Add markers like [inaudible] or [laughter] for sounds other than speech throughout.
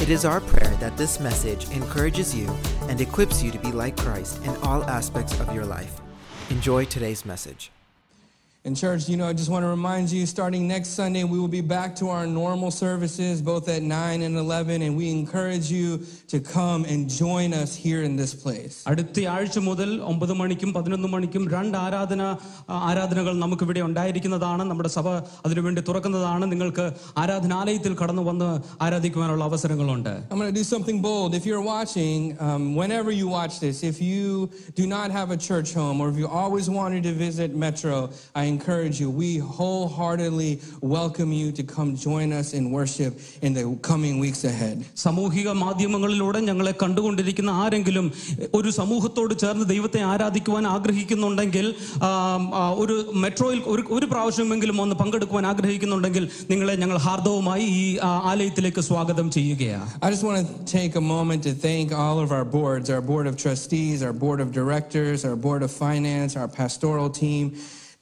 It is our prayer that this message encourages you and equips you to be like Christ in all aspects of your life. Enjoy today's message. And, church, you know, I just want to remind you starting next Sunday, we will be back to our normal services, both at 9 and 11, and we encourage you to come and join us here in this place. അടുത്ത ആഴ്ച മുതൽ ഒമ്പത് മണിക്കും പതിനൊന്ന് മണിക്കും രണ്ട് ആരാധന ആ, ആരാധനകൾ നമുക്കിവിടെ ഉണ്ടായിരിക്കുന്നതാണ് നമ്മുടെ സഭ അതിനുവേണ്ടി തുറക്കുന്നതാണ് നിങ്ങൾക്ക് ആരാധനാലയത്തിൽ കടന്നു വന്ന് ആരാധിക്കുവാനുള്ള അവസരങ്ങളുണ്ട് I'm going to do something bold. If you're watching, um, whenever you watch this, if you do not have a church home or if you always wanted to visit Metro, I encourage you, we wholeheartedly welcome you to come join us in worship in the coming weeks ahead. സാമൂഹിക മാധ്യമങ്ങളിലൂടെ ഞങ്ങളെ കണ്ടുകൊണ്ടിരിക്കുന്ന ആരെങ്കിലും ഒരു സമൂഹത്തോട് ചേർന്ന് ദൈവത്തെ ആരാധിക്കുവാൻ ആഗ്രഹിക്കുന്നുണ്ടെങ്കിൽ ആ, ആ, ഒരു മെട്രോയിൽ ഒരു ഒരു പ്രാവശ്യമെങ്കിലും ഒന്ന് പങ്കെടുക്കുവാൻ ആഗ്രഹിക്കുന്നുണ്ടെങ്കിൽ നിങ്ങളെ ഞങ്ങൾ ഹാർദവുമായി ഈ ആ, ആലയത്തിലേക്ക് സ്വാഗതം ചെയ്യുകയാണ് I just want to take a moment to thank all of our boards, our board of trustees, our board of directors, our board of finance, our pastoral team.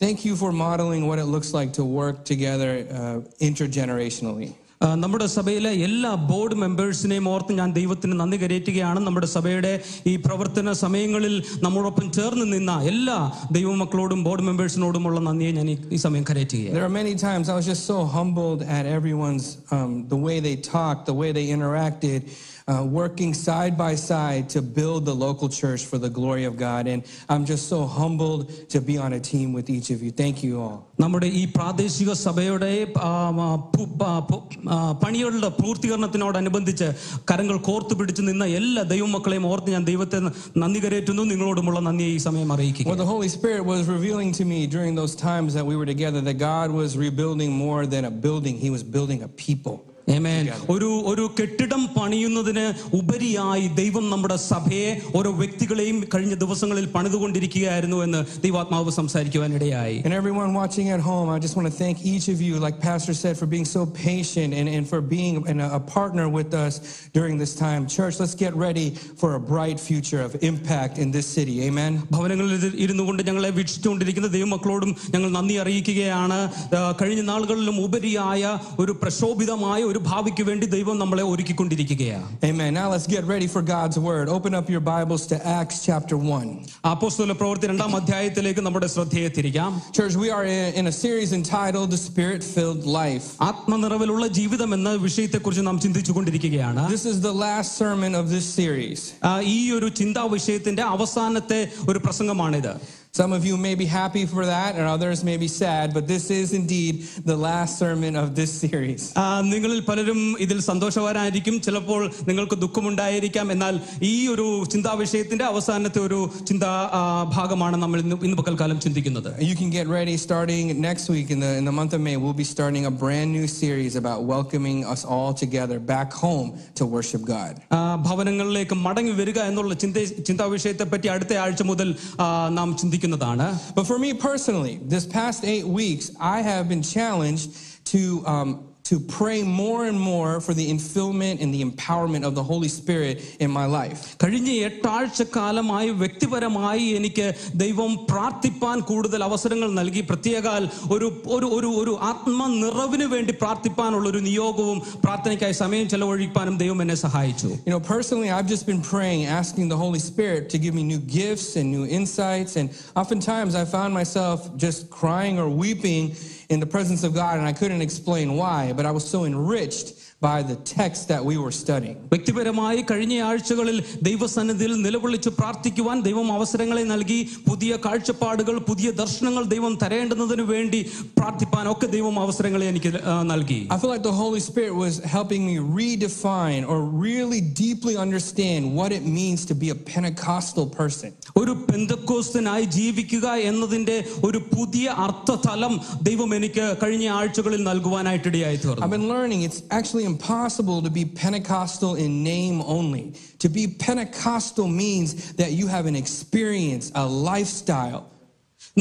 Thank you for modeling what it looks like to work together uh, intergenerationally. ആ, നമ്മുടെ സഭയിലെ എല്ലാ board മെമ്പേഴ്സിനെയും ഓർത്ത് ഞാൻ ദൈവത്തിന് നന്ദി കരയറ്റുകയാണ് നമ്മുടെ സഭയുടെ ഈ പ്രവർത്തന സമയങ്ങളിൽ നമ്മോടൊപ്പം ചേർന്ന് നിന്ന എല്ലാ ദൈവമക്കളോടും ബോർഡ് മെമ്പേഴ്സിനോടുമുള്ള നന്ദിയെ ഞാൻ ഈ- ഈ സമയം കരയറ്റുകയാണ് There are many times I was just so humbled at everyone's um, the way they talked, the way they interacted, uh, working side by side to build the local church for the glory of God. And I'm just so humbled to be on a team with each of you. Thank you all. നമ്മുടെ ഈ പ്രാദേശിക സഭയുടെ ആ, ആ, പു- ആ, പു- ആ, പണികളുടെ പൂർത്തീകരണത്തിനോടനുബന്ധിച്ച് കരങ്ങൾ കോർത്തു പിടിച്ച് നിന്ന എല്ലാ ദൈവമക്കളെയും ഓർത്ത് ഞാൻ ദൈവത്തെ നന്ദി കരയറ്റുന്നു നിങ്ങളോടുമുള്ള നന്ദിയെ ഈ സമയം അറിയിക്കുക What the Holy Spirit was revealing to me during those times that we were together, that God was rebuilding more than a building, He was building a people. Amen. ഒരു ഒരു കെട്ടിടം പണിയുന്നതിന് ഉപരിയായി ദൈവം നമ്മുടെ സഭയെ ഓരോ വ്യക്തികളെയും കഴിഞ്ഞ ദിവസങ്ങളിൽ പണിതുകൊണ്ടിരിക്കുകയായിരുന്നു എന്ന് ദൈവാത്മാവ് സംസാരിക്കുവാനിടയായി And everyone watching at home, I just want to thank each of you, like Pastor said, for being so patient and, and for being an- a partner with us during this time. Church, let's get ready for a bright future of impact in this city. Amen. ഭവനങ്ങളിൽ ഇരു- ഇരുന്നു കൊണ്ട് ഞങ്ങളെ വീക്ഷിച്ചുകൊണ്ടിരിക്കുന്ന ദൈവമക്കളോടും ഞങ്ങൾ നന്ദി അറിയിക്കുകയാണ് ആ, കഴിഞ്ഞ നാളുകളിലും ഉപരിയായ ഒരു പ്രക്ഷോഭിതമായ ഒരു ഭാവിക്ക് വേണ്ടി ദൈവം നമ്മളെ ഒരുക്കിക്കൊണ്ടിരിക്കുകയാണ് Amen. Now let's get ready for God's word. Open up your Bibles to Acts chapter 1. അപ്പോസ്തല പ്രവൃത്തി രണ്ടാം അധ്യായത്തിലേക്ക് നമ്മുടെ ശ്രദ്ധയെ തിരിക്കാം Church, we are in, in a series entitled The Spirit Filled Life. ആത്മനിറവിലുള്ള ജീവിതം എന്ന വിഷയത്തെക്കുറിച്ച് നാം ചിന്തിച്ചു കൊണ്ടിരിക്കുകയാണ് This is the last sermon of this series. ആ, ഈ ഒരു ചിന്താ വിഷയത്തിന്റെ അവസാനത്തെ ഒരു പ്രസംഗമാണിത് Some of you may be happy for that, and others may be sad, but this is indeed the last sermon of this series. ആ, നിങ്ങളിൽ പലരും ഇതിൽ സന്തോഷവാനായിരിക്കും ചിലപ്പോൾ നിങ്ങൾക്ക് ദുഃഖമുണ്ടായിരിക്കാം എന്നാൽ ഈ ഒരു ചിന്താ വിഷയത്തിന്റെ അവസാനത്തെ ഒരു ചിന്താ ആ, ഭാഗമാണ് നമ്മൾ ഇന്ന് ഇന്ന് പകൽക്കാലം ചിന്തിക്കുന്നത് You can get ready starting next week in the in the month of May. We'll be starting a brand new series about welcoming us all together back home to worship God. ആ, ഭവനങ്ങളിലേക്ക് മടങ്ങി വരിക എന്നുള്ള ചിന്ത ചിന്താ വിഷയത്തെ പറ്റി അടുത്ത ആഴ്ച മുതൽ ആ, നാം ചിന്തിക്കുന്നതാണ് But for me personally, this past eight weeks, I have been challenged to um, to pray more and more for the infillment and the empowerment of the Holy Spirit in my life. കഴിഞ്ഞ എട്ടാഴ്ച കാലമായി വ്യക്തിപരമായി എനിക്ക് ദൈവം പ്രാർത്ഥിപ്പാൻ കൂടുതൽ അവസരങ്ങൾ നൽകി പ്രത്യേകാൽ ഒരു ഒരു ഒരു ഒരു ആത്മനിറവിന് വേണ്ടി പ്രാർത്ഥിപ്പാനുള്ള ഒരു നിയോഗവും പ്രാർത്ഥനയ്ക്കായി സമയം ചെലവഴിക്കാനും ദൈവം എന്നെ സഹായിച്ചു You know, personally, I've just been praying, asking the Holy Spirit to give me new gifts and new insights. And oftentimes I found myself just crying or weeping in the presence of God, and I couldn't explain why, but I was so enriched by the text that we were studying. വ്യക്തിപരമായി കഴിഞ്ഞ ആഴ്ചകളിൽ ദൈവസന്നിധിയിൽ നിലവിളിച്ച് പ്രാർത്ഥിക്കുവാൻ ദൈവം അവസരങ്ങളെ നൽകി പുതിയ കാഴ്ചപ്പാടുകൾ പുതിയ ദർശനങ്ങൾ ദൈവം തരേണ്ടുന്നതിന് വേണ്ടി പ്രാർത്ഥിപ്പാൻ ഒക്കെ ദൈവം അവസരങ്ങളെ എനിക്ക് ആ, നൽകി I feel like the Holy Spirit was helping me redefine or really deeply understand what it means to be a Pentecostal person. ഒരു പെന്തക്കോസ്തനായി ജീവിക്കുക എന്നതിന്റെ ഒരു പുതിയ അർത്ഥതലം ദൈവം എനിക്ക് കഴിഞ്ഞ ആഴ്ചകളിൽ നൽകുവാനായിട്ടിടയായി തീർന്നു I've been learning it's actually impossible to be Pentecostal in name only. To be Pentecostal means that you have an experience, a lifestyle.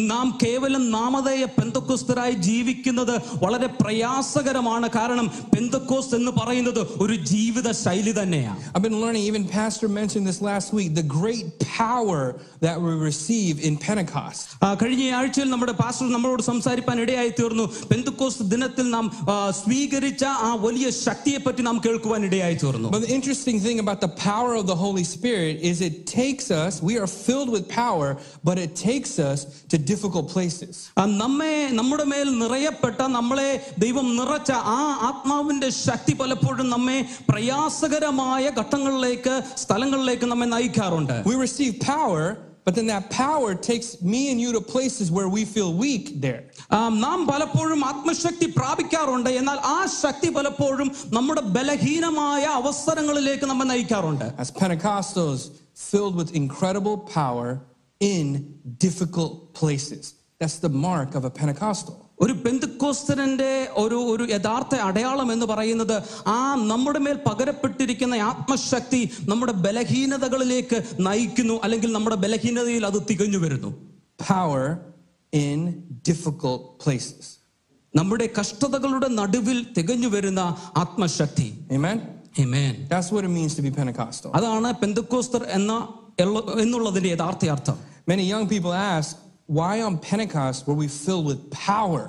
നാം കേവലം നാമധേയ പെന്തക്കോസ്തരായി ജീവിക്കുന്നത് വളരെ പ്രയാസകരമാണ് കാരണം പെന്തക്കോസ് എന്ന് പറയുന്നത് ഒരു ജീവിത ശൈലി തന്നെയാണ് I've been learning, even Pastor mentioned this last week, the great power that we receive in Pentecost. ആ, കഴിഞ്ഞ ആഴ്ചയിൽ നമ്മുടെ പാസ്റ്റർ നമ്മളോട് സംസാരിപ്പാൻ ഇടയായി തീർന്നു പെന്തക്കോസ് ദിനത്തിൽ നാം ആ, സ്വീകരിച്ച ആ വലിയ ശക്തിയെ പറ്റി നാം കേൾക്കുവാൻ ഇടയായി തീർന്നു But the interesting thing about the power of the Holy Spirit is it takes us, we are filled with power, but it takes us to difficult places. ആ, നമ്മെ നമ്മുടെ മേൽ നിറയപ്പെട്ട നമ്മളെ ദൈവം നിറച്ച ആ ആത്മാവിന്റെ ശക്തി പലപ്പോഴും നമ്മെ പ്രയാസകരമായ ഘട്ടങ്ങളിലേക്ക് സ്ഥലങ്ങളിലേക്ക് നമ്മെ നയിക്കാറുണ്ട് We receive power, but then that power takes me and you to places where we feel weak there. ആ, നാം പലപ്പോഴും ആത്മശക്തി പ്രാപിക്കാറുണ്ട് എന്നാൽ ആ ശക്തി പലപ്പോഴും നമ്മുടെ ബലഹീനമായ അവസരങ്ങളിലേക്ക് നമ്മെ നയിക്കാറുണ്ട് As Pentecostals, filled with incredible power in difficult places. That's the mark of a Pentecostal. ഒരു പെന്തുക്കോസ്തരന്റെ ഒരു ഒരു യഥാർത്ഥ അടയാളം എന്ന് പറയുന്നത് ആ നമ്മുടെ മേൽ പകരപ്പെട്ടിരിക്കുന്ന ആത്മശക്തി നമ്മുടെ ബലഹീനതകളിലേക്ക് നയിക്കുന്നു അല്ലെങ്കിൽ നമ്മുടെ ബലഹീനതയിൽ അത് തികഞ്ഞു വരുന്നു Power in difficult places. നമ്മുടെ കഷ്ടതകളുടെ നടുവിൽ തികഞ്ഞു വരുന്ന ആത്മശക്തി Amen? Amen. That's what it means to be Pentecostal. അതാണ് പെന്തക്കോസ്തർ എന്ന എള്ള- എന്നുള്ളതിന്റെ യഥാർത്ഥ അർത്ഥം Many young people ask, why on Pentecost were we filled with power,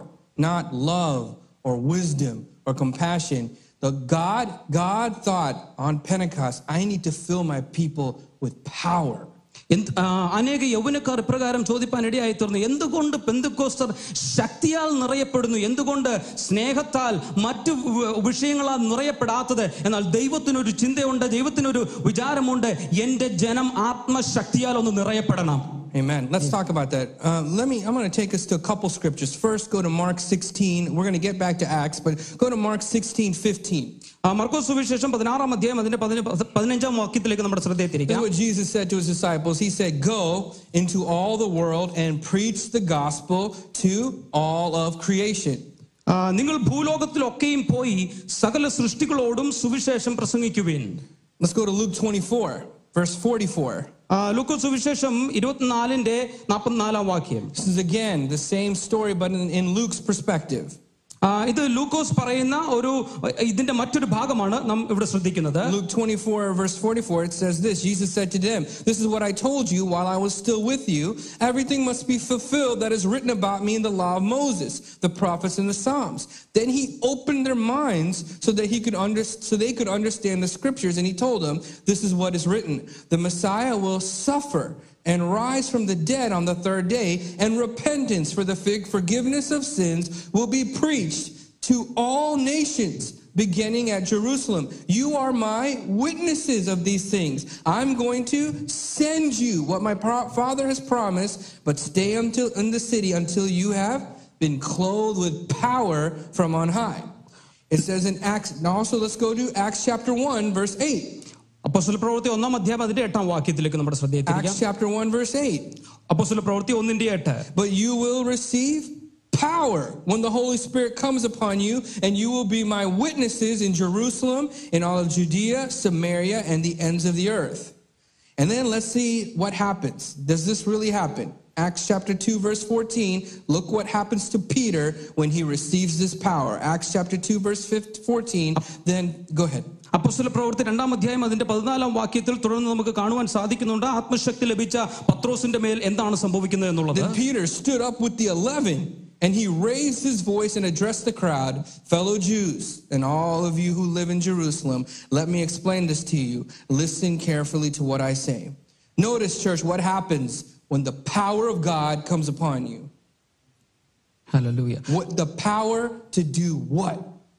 not love or wisdom or compassion? The God, God thought on Pentecost, I need to fill my people with power. എന്ത്- ആ, അനേക യൗവനക്കാർ ഇപ്രകാരം ചോദിപ്പാൻ ഇടയായി തീർന്നു എന്തുകൊണ്ട് പെന്തുക്കോസ്തർ ശക്തിയാൽ നിറയപ്പെടുന്നു എന്തുകൊണ്ട് സ്നേഹത്താൽ മറ്റു വ- വിഷയങ്ങളാൽ നിറയപ്പെടാത്തത് എന്നാൽ ദൈവത്തിനൊരു ചിന്തയുണ്ട് ദൈവത്തിനൊരു വിചാരമുണ്ട് എൻ്റെ ജനം ആത്മശക്തിയാൽ ഒന്ന് നിറയപ്പെടണം Amen. Let's talk about that. Uh, let me, I'm going to take us to a couple scriptures. First, go to Mark 16. We're going to get back to Acts, but go to Mark 16, 15. ആ, മർക്കോസ് സുവിശേഷം പതിനാറാം അധ്യായം അതിന്റെ പതിന- പതിനഞ്ചാം വാക്യത്തിലേക്ക് നമ്മുടെ ശ്രദ്ധയെ This is തിരിക്കാം what Jesus said to his disciples. He said, Go into all the world and preach the gospel to all of creation. ആ, നിങ്ങൾ ഭൂലോകത്തിലൊക്കെയും പോയി സകല സൃഷ്ടികളോടും സുവിശേഷം പ്രസംഗിക്കുവിൻ Let's go to Luke 24, verse 44. ആ, ലൂക്കോസ് സുവിശേഷം ഇരുപത്തിനാലിന്റെ നാൽപ്പത്തിനാലാം വാക്യം This is again the same story, but in, in Luke's perspective. ആ, ഇത് ലൂക്കോസ് പറയുന്ന ഒരു ഇതിന്റെ മറ്റൊരു ഭാഗമാണ് നാം ഇവിടെ ശ്രദ്ധിക്കുന്നത് Luke 24, verse 44, it says this Jesus said to them, This is what I told you while I was still with you. Everything must be fulfilled that is written about me in the law of Moses, the prophets, and the Psalms. Then he opened their minds so that he could under, so they could understand the scriptures, and he told them, This is what is written The Messiah will suffer and rise from the dead on the third day, and repentance for the forgiveness of sins will be preached to all nations, beginning at Jerusalem. You are my witnesses of these things. I'm going to send you what my Father has promised, but stay until in the city until you have been clothed with power from on high. It says in Acts, now also let's go to Acts chapter 1, verse 8. അപ്പോസ്തല പ്രവൃത്തി ഒന്നാം അധ്യായം അതിന്റെ എട്ടാം വാക്യത്തിലേക്ക് നമ്മുടെ ശ്രദ്ധയെ തിരിക്കാം Acts chapter 1, verse 8. അപ്പോസ്തല പ്രവൃത്തി ഒന്നിന്റെ എട്ട് But you will receive power when the Holy Spirit comes upon you, and you will be my witnesses in Jerusalem, in all of Judea, Samaria, and the ends of the earth. And then let's see what happens. Does this really happen? Acts chapter 2, verse 14. Look what happens to Peter when he receives this power. Acts chapter 2, verse 15, 14. Then go ahead. അപ്പോസ്തല പ്രവൃത്തി രണ്ടാം അധ്യായം അതിന്റെ പതിനാലാം വാക്യത്തിൽ തുടർന്ന് നമുക്ക് കാണുവാൻ സാധിക്കുന്നുണ്ട് ആത്മശക്തി ലഭിച്ച പത്രോസിന്റെ മേൽ എന്താണ് സംഭവിക്കുന്നത് എന്നുള്ളത് Then Peter stood up with the eleven and he raised his voice and addressed the crowd, fellow Jews, and all of you who live in Jerusalem, let me explain this to you. Listen carefully to what I say. Notice, church, what happens when the power of God comes upon you. Hallelujah What the power to do what?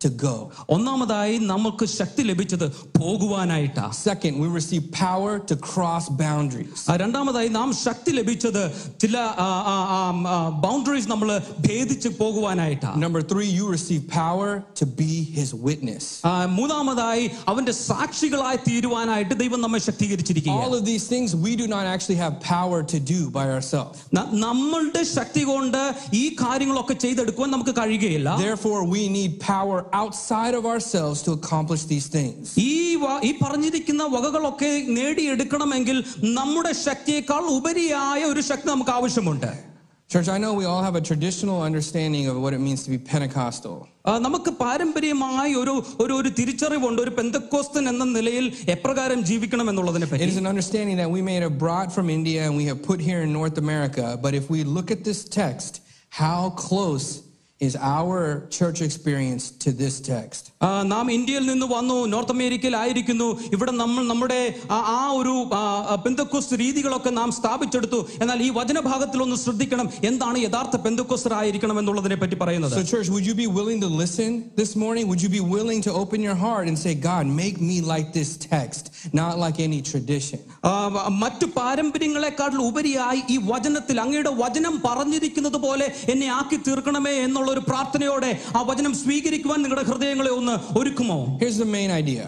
to go. ഒന്നാമതായി നമുക്ക് ശക്തി ലഭിച്ചത് പോകുവാനായിട്ടാ Second, we receive power to cross boundaries. ആ, രണ്ടാമതായി നാം ശക്തി ലഭിച്ചത് ചില boundaries നമ്മൾ ഭേദിച്ച് പോകുവാനായിട്ടാ Number three, you receive power to be his witness. ആ, മൂന്നാമതായി അവന്റെ സാക്ഷികളായി തീരുവാനായിട്ട് ദൈവം നമ്മെ All ശക്തീകരിച്ചിരിക്കുകയാണ് of these things we do not actually have power to do by ourselves. ന- നമ്മളുടെ ശക്തി കൊണ്ട് ഈ കാര്യങ്ങളൊക്കെ ചെയ്തെടുക്കുവാൻ നമുക്ക് കഴിയുകയില്ല Therefore, we need power outside of ourselves to accomplish these things. ഈ വ- ഈ പറഞ്ഞിരിക്കുന്ന വകകളൊക്കെ നേടിയെടുക്കണമെങ്കിൽ നമ്മുടെ ശക്തിയേക്കാൾ ഉപരിയായ ഒരു ശക്തി നമുക്ക് ആവശ്യമുണ്ട് Church, I know we all have a traditional understanding of what it means to be Pentecostal. ആ, നമുക്ക് പാരമ്പര്യമായി ഒരു ഒരു ഒരു തിരിച്ചറിവുണ്ട് ഒരു പെന്തക്കോസ്തൻ എന്ന നിലയിൽ എപ്രകാരം ജീവിക്കണം എന്നുള്ളതിനെ It പറ്റി is an understanding that we may have brought from India and we have put here in North America. But if we look at this text, how close is our church experience to this text? ആ, നാം ഇന്ത്യയിൽ നിന്ന് വന്നു north അമേരിക്കയിൽ ആയിരിക്കുന്നു ഇവിടെ നമ്മൾ നമ്മുടെ ആ- ആ ഒരു പെന്തക്കോസ്റ്റ് രീതികളൊക്കെ നാം സ്ഥാപിച്ചെടുത്തു എന്നാൽ ഈ വചനഭാഗത്തിൽ ഒന്ന് ശ്രദ്ധിക്കണം എന്താണ് യഥാർത്ഥ പെന്തക്കോസ്റ്റർ ആയിരിക്കണം എന്നുള്ളതിനെ പറ്റി പറയുന്നത് So, church, would you be willing to listen this morning? Would you be willing to open your heart and say, God, make me like this text, not like any tradition? ആ, വ- മറ്റു പാരമ്പര്യങ്ങളെക്കാട്ടിൽ ഉപരിയായി ഈ വചനത്തിൽ അങ്ങയുടെ വചനം പറഞ്ഞിരിക്കുന്നത് പോലെ എന്നെ ആക്കി തീർക്കണമേ എന്നുള്ള ഒരു പ്രാർത്ഥനയോടെ ആ വചനം സ്വീകരിക്കുവാൻ നിങ്ങളുടെ ഹൃദയങ്ങളെ ഒന്ന് ഒരുക്കുമോ Here's the main idea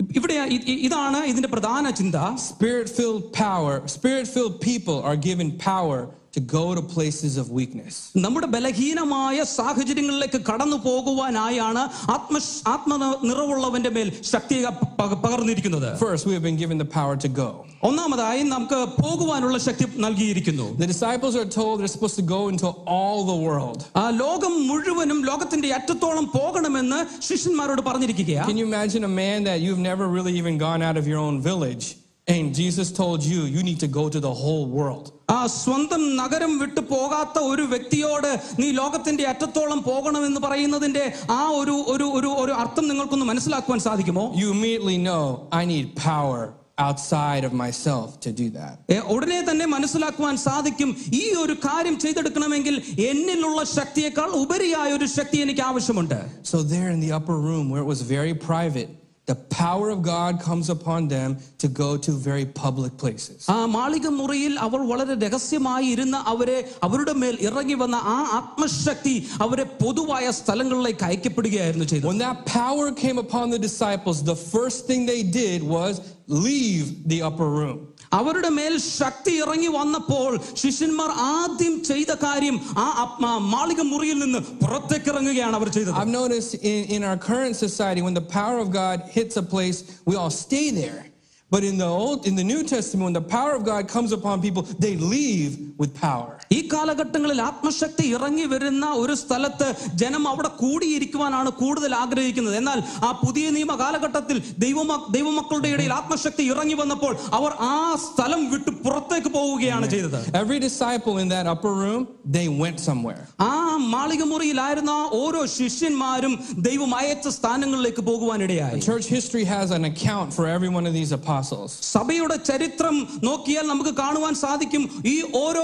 ഇവിടെ ഇ- ഇ- ഇതാണ് ഇതിന്റെ പ്രധാന ചിന്ത Spirit filled power, spirit filled people are given power to go to places of weakness. നമ്മുടെ ബലഹീനമായ സാഹചര്യങ്ങളിലേക്ക് കടന്നു പോകുവാനായാണ് ആത്മ ആത്മ നിറവുള്ളവന്റെ മേൽ ശക്തി പക- പകർന്നിരിക്കുന്നത് First, we have been given the power to go. ഒന്നാമതായി നമുക്ക് പോകുവാനുള്ള ശക്തി നൽകിയിരിക്കുന്നു The disciples are told they're supposed to go into all the world. ആ ലോകം മുഴുവനും ലോകത്തിന്റെ അറ്റത്തോളം പോകണമെന്ന് ശിഷ്യന്മാരോട് പറഞ്ഞിരിക്കുകയാ Can you imagine a man that you've never really even gone out of your own village? And Jesus told you, you need to go to the whole world. ആ സ്വന്തം നഗരം വിട്ടു പോകാത്ത ഒരു വ്യക്തിയോട് നീ ലോകത്തിന്റെ അറ്റത്തോളം പോകണമെന്ന് പറയുന്നതിന്റെ ആ ഒരു ഒരു ഒരു ഒരു അർത്ഥം നിങ്ങൾക്കൊന്ന് മനസ്സിലാക്കുവാൻ സാധിക്കുമോ You immediately know, I need power outside of myself to do that. ഏ, ഉടനെ തന്നെ മനസ്സിലാക്കുവാൻ സാധിക്കും ഈ ഒരു കാര്യം ചെയ്തെടുക്കണമെങ്കിൽ എന്നിലുള്ള ശക്തിയേക്കാൾ ഉപരിയായ ഒരു ശക്തി എനിക്ക് ആവശ്യമുണ്ട് So, there in the upper room where it was very private, the power of God comes upon them to go to very public places. ആ മാളിക മുറിയിൽ അവൾ വളരെ രഹസ്യമായി ഇരുന്ന് അവരെ അവരുടെ മേൽ ഇറങ്ങി വന്ന ആ ആത്മശക്തി അവരെ പൊതുവായ സ്ഥലങ്ങളിലേക്ക് അയക്കപ്പെടുകയായിരുന്നു ചെയ്തത് When that power came upon the disciples, the first thing they did was leave the upper room. അവരുടെ മേൽ ശക്തി ഇറങ്ങി വന്നപ്പോൾ ശിഷ്യന്മാർ ആദ്യം ചെയ്ത കാര്യം ആ അപ്- ആ മാളിക മുറിയിൽ നിന്ന് പുറത്തേക്ക് ഇറങ്ങുകയാണ് അവർ ചെയ്തത് I've noticed in, in our current society, when the power of God hits a place, we all stay there. But in the old, in the New Testament, when the power of God comes upon people, they leave with power. ഈ കാലഘട്ടങ്ങളിൽ ആത്മശക്തി ഇറങ്ങി വരുന്ന ഒരു സ്ഥലത്ത് ജനം അവിടെ കൂടിയിരിക്കുവാനാണ് കൂടുതൽ ആഗ്രഹിക്കുന്നത് എന്നാൽ ആ പുതിയ നിയമ കാലഘട്ടത്തിൽ ദൈവമ ദൈവമക്കളുടെ ഇടയിൽ ആത്മശക്തി ഇറങ്ങി വന്നപ്പോൾ അവർ ആ സ്ഥലം വിട്ട് പുറത്തേക്ക് പോവുകയാണ് ചെയ്തത് room, they went somewhere. ആ മാളിക മുറിയിലായിരുന്ന ഓരോ ശിഷ്യന്മാരും ദൈവം അയച്ച സ്ഥാനങ്ങളിലേക്ക് പോകുവാനിടയായി Church history has an account for every one of these apostles. സഭയുടെ ചരിത്രം നോക്കിയാൽ നമുക്ക് കാണുവാൻ സാധിക്കും ഈ ഓരോ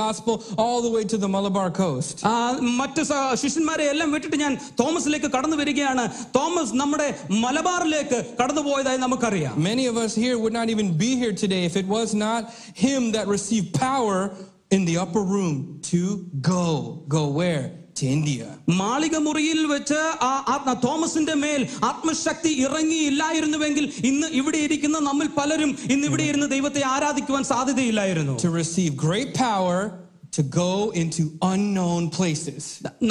gospel all the way to the Malabar coast. ആ, മറ്റ് സ- ശിഷ്യന്മാരെ എല്ലാം വിട്ടിട്ട് ഞാൻ തോമസിലേക്ക് കടന്നു വരികയാണ് തോമസ് നമ്മുടെ മലബാറിലേക്ക് കടന്നുപോയതായി നമുക്കറിയാം Many of us here would not even be here today if it was not him that received power in the upper room to go. Go where? India. മാളിക മുറിയിൽ വെച്ച് ആ ആത്മ തോമസിന്റെ മേൽ ആത്മശക്തി ഇറങ്ങിയില്ലായിരുന്നുവെങ്കിൽ ഇന്ന് ഇവിടെ ഇരിക്കുന്ന നമ്മൾ പലരും ഇന്ന് ഇവിടെ ഇരുന്ന് ദൈവത്തെ ആരാധിക്കുവാൻ സാധ്യതയില്ലായിരുന്നു to go into unknown places.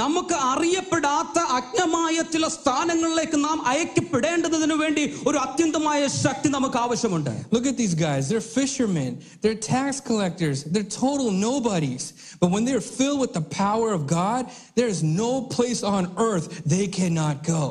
നമുക്ക് അറിയപ്പെടാത്ത അജ്ഞമായ ചില സ്ഥാനങ്ങളിലേക്ക് നാം അയക്കപ്പെടേണ്ടതിനു വേണ്ടി ഒരു അത്യന്തമായ ശക്തി നമുക്ക് ആവശ്യമുണ്ട് Look at these guys. They're fishermen, they're tax collectors, they're total nobodies. But when they're filled with the power of God, there's no place on earth they cannot go.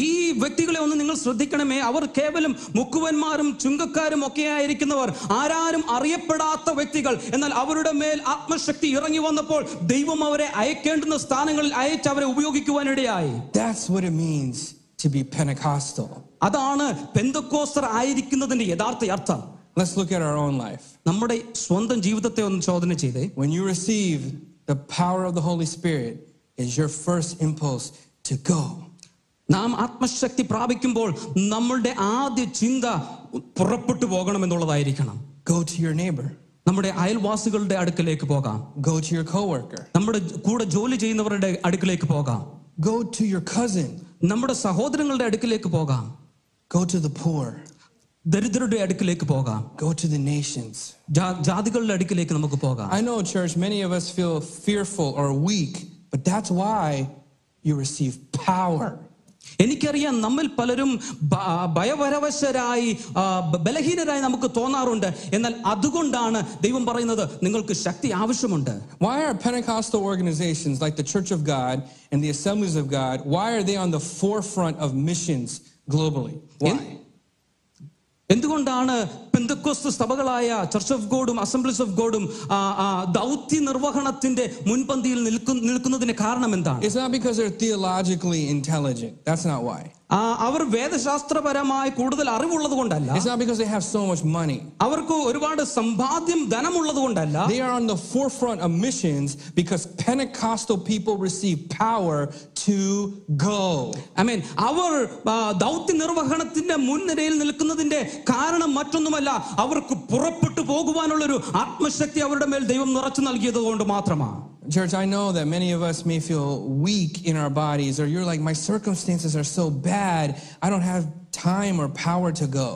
ഈ വ്യക്തികളെ ഒന്ന് നിങ്ങൾ ശ്രദ്ധിക്കണമേ അവർ കേവലം മുക്കുവന്മാരും ചുങ്കക്കാരും ഒക്കെ ആയിരിക്കുന്നവർ ആരാരും അറിയപ്പെടാത്ത വ്യക്തികൾ എന്നാൽ അവരുടെ മേൽ ആത്മശക്തി ഇറങ്ങി വന്നപ്പോൾ ദൈവം അവരെ അയക്കേണ്ടുന്ന സ്ഥാനങ്ങളിൽ അയച്ച് അവരെ ഉപയോഗിക്കുവാനിടയായി That's what it means to be Pentecostal. അതാണ് പെന്തക്കോസ്തർ ആയിരിക്കുന്നതിന്റെ യഥാർത്ഥ അർത്ഥം Let's look at our own life. നമ്മുടെ സ്വന്തം ജീവിതത്തെ ഒന്ന് ചോദന ചെയ്തേ When you receive the power of the Holy Spirit, is your first impulse to go. നാം ആത്മശക്തി പ്രാപിക്കുമ്പോൾ നമ്മളുടെ ആദ്യ ചിന്ത പുറപ്പെട്ടു പോകണമെന്നുള്ളതായിരിക്കണം Go to your neighbor, നമ്മുടെ അയൽവാസികളുടെ അടുക്കലേക്ക് പോകാം go to your coworker, നമ്മുടെ കൂടെ ജോലി ചെയ്യുന്നവരുടെ അടുക്കലേക്ക് പോകാം go to your cousin, നമ്മുടെ സഹോദരങ്ങളുടെ അടുക്കലേക്ക് പോകാം go to the poor, ദരിദ്രരുടെ അടുക്കലേക്ക് പോകാം go to the nations. ജാ- ജാതികളുടെ അടുക്കലേക്ക് നമുക്ക് പോകാം I know, church, many of us feel fearful or weak, but that's why you receive power. എനിക്കറിയാം നമ്മിൽ പലരും ബ- ഭയപരവശരായി ആ, ബ- ബലഹീനരായി നമുക്ക് തോന്നാറുണ്ട് എന്നാൽ അതുകൊണ്ടാണ് ദൈവം പറയുന്നത് നിങ്ങൾക്ക് ശക്തി ആവശ്യമുണ്ട് Why are Pentecostal organizations like the Church of God and the Assemblies of God, why are they on the forefront of missions globally? Why? എന്തുകൊണ്ടാണ് പെന്തക്കോസ്ത് സഭകളായ ചർച്ച് ഓഫ് ഗോഡും അസംബ്ലീസ് ഓഫ് ഗോഡും ആ, ആ, ദൗത്യ നിർവഹണത്തിന്റെ മുൻപന്തിയിൽ നിൽക്കു- നിൽക്കുന്നതിന് കാരണം എന്താണ് It's not because they're theologically intelligent. That's not why. ആ, അവർ വേദശാസ്ത്രപരമായി കൂടുതൽ അറിവുള്ളത് കൊണ്ടല്ല It's not because they have so much money. അവർക്ക് ഒരുപാട് സമ്പാദ്യം ധനമുള്ളത് കൊണ്ടല്ല They are on the forefront of missions because Pentecostal people receive power to go. I mean അവർ ആ, ദൗത്യ നിർവഹണത്തിന്റെ മുൻനിരയിൽ നിൽക്കുന്നതിന്റെ കാരണം മറ്റൊന്നുമല്ല അവർക്ക് പുറപ്പെട്ടു പോകുവാനുള്ളൊരു ആത്മശക്തി അവരുടെ മേൽ ദൈവം നിറച്ചു നൽകിയത് കൊണ്ട് മാത്രമാണ് Church, I know that many of us may feel weak in our bodies, or you're like, my circumstances are so bad, I don't have time or power to go.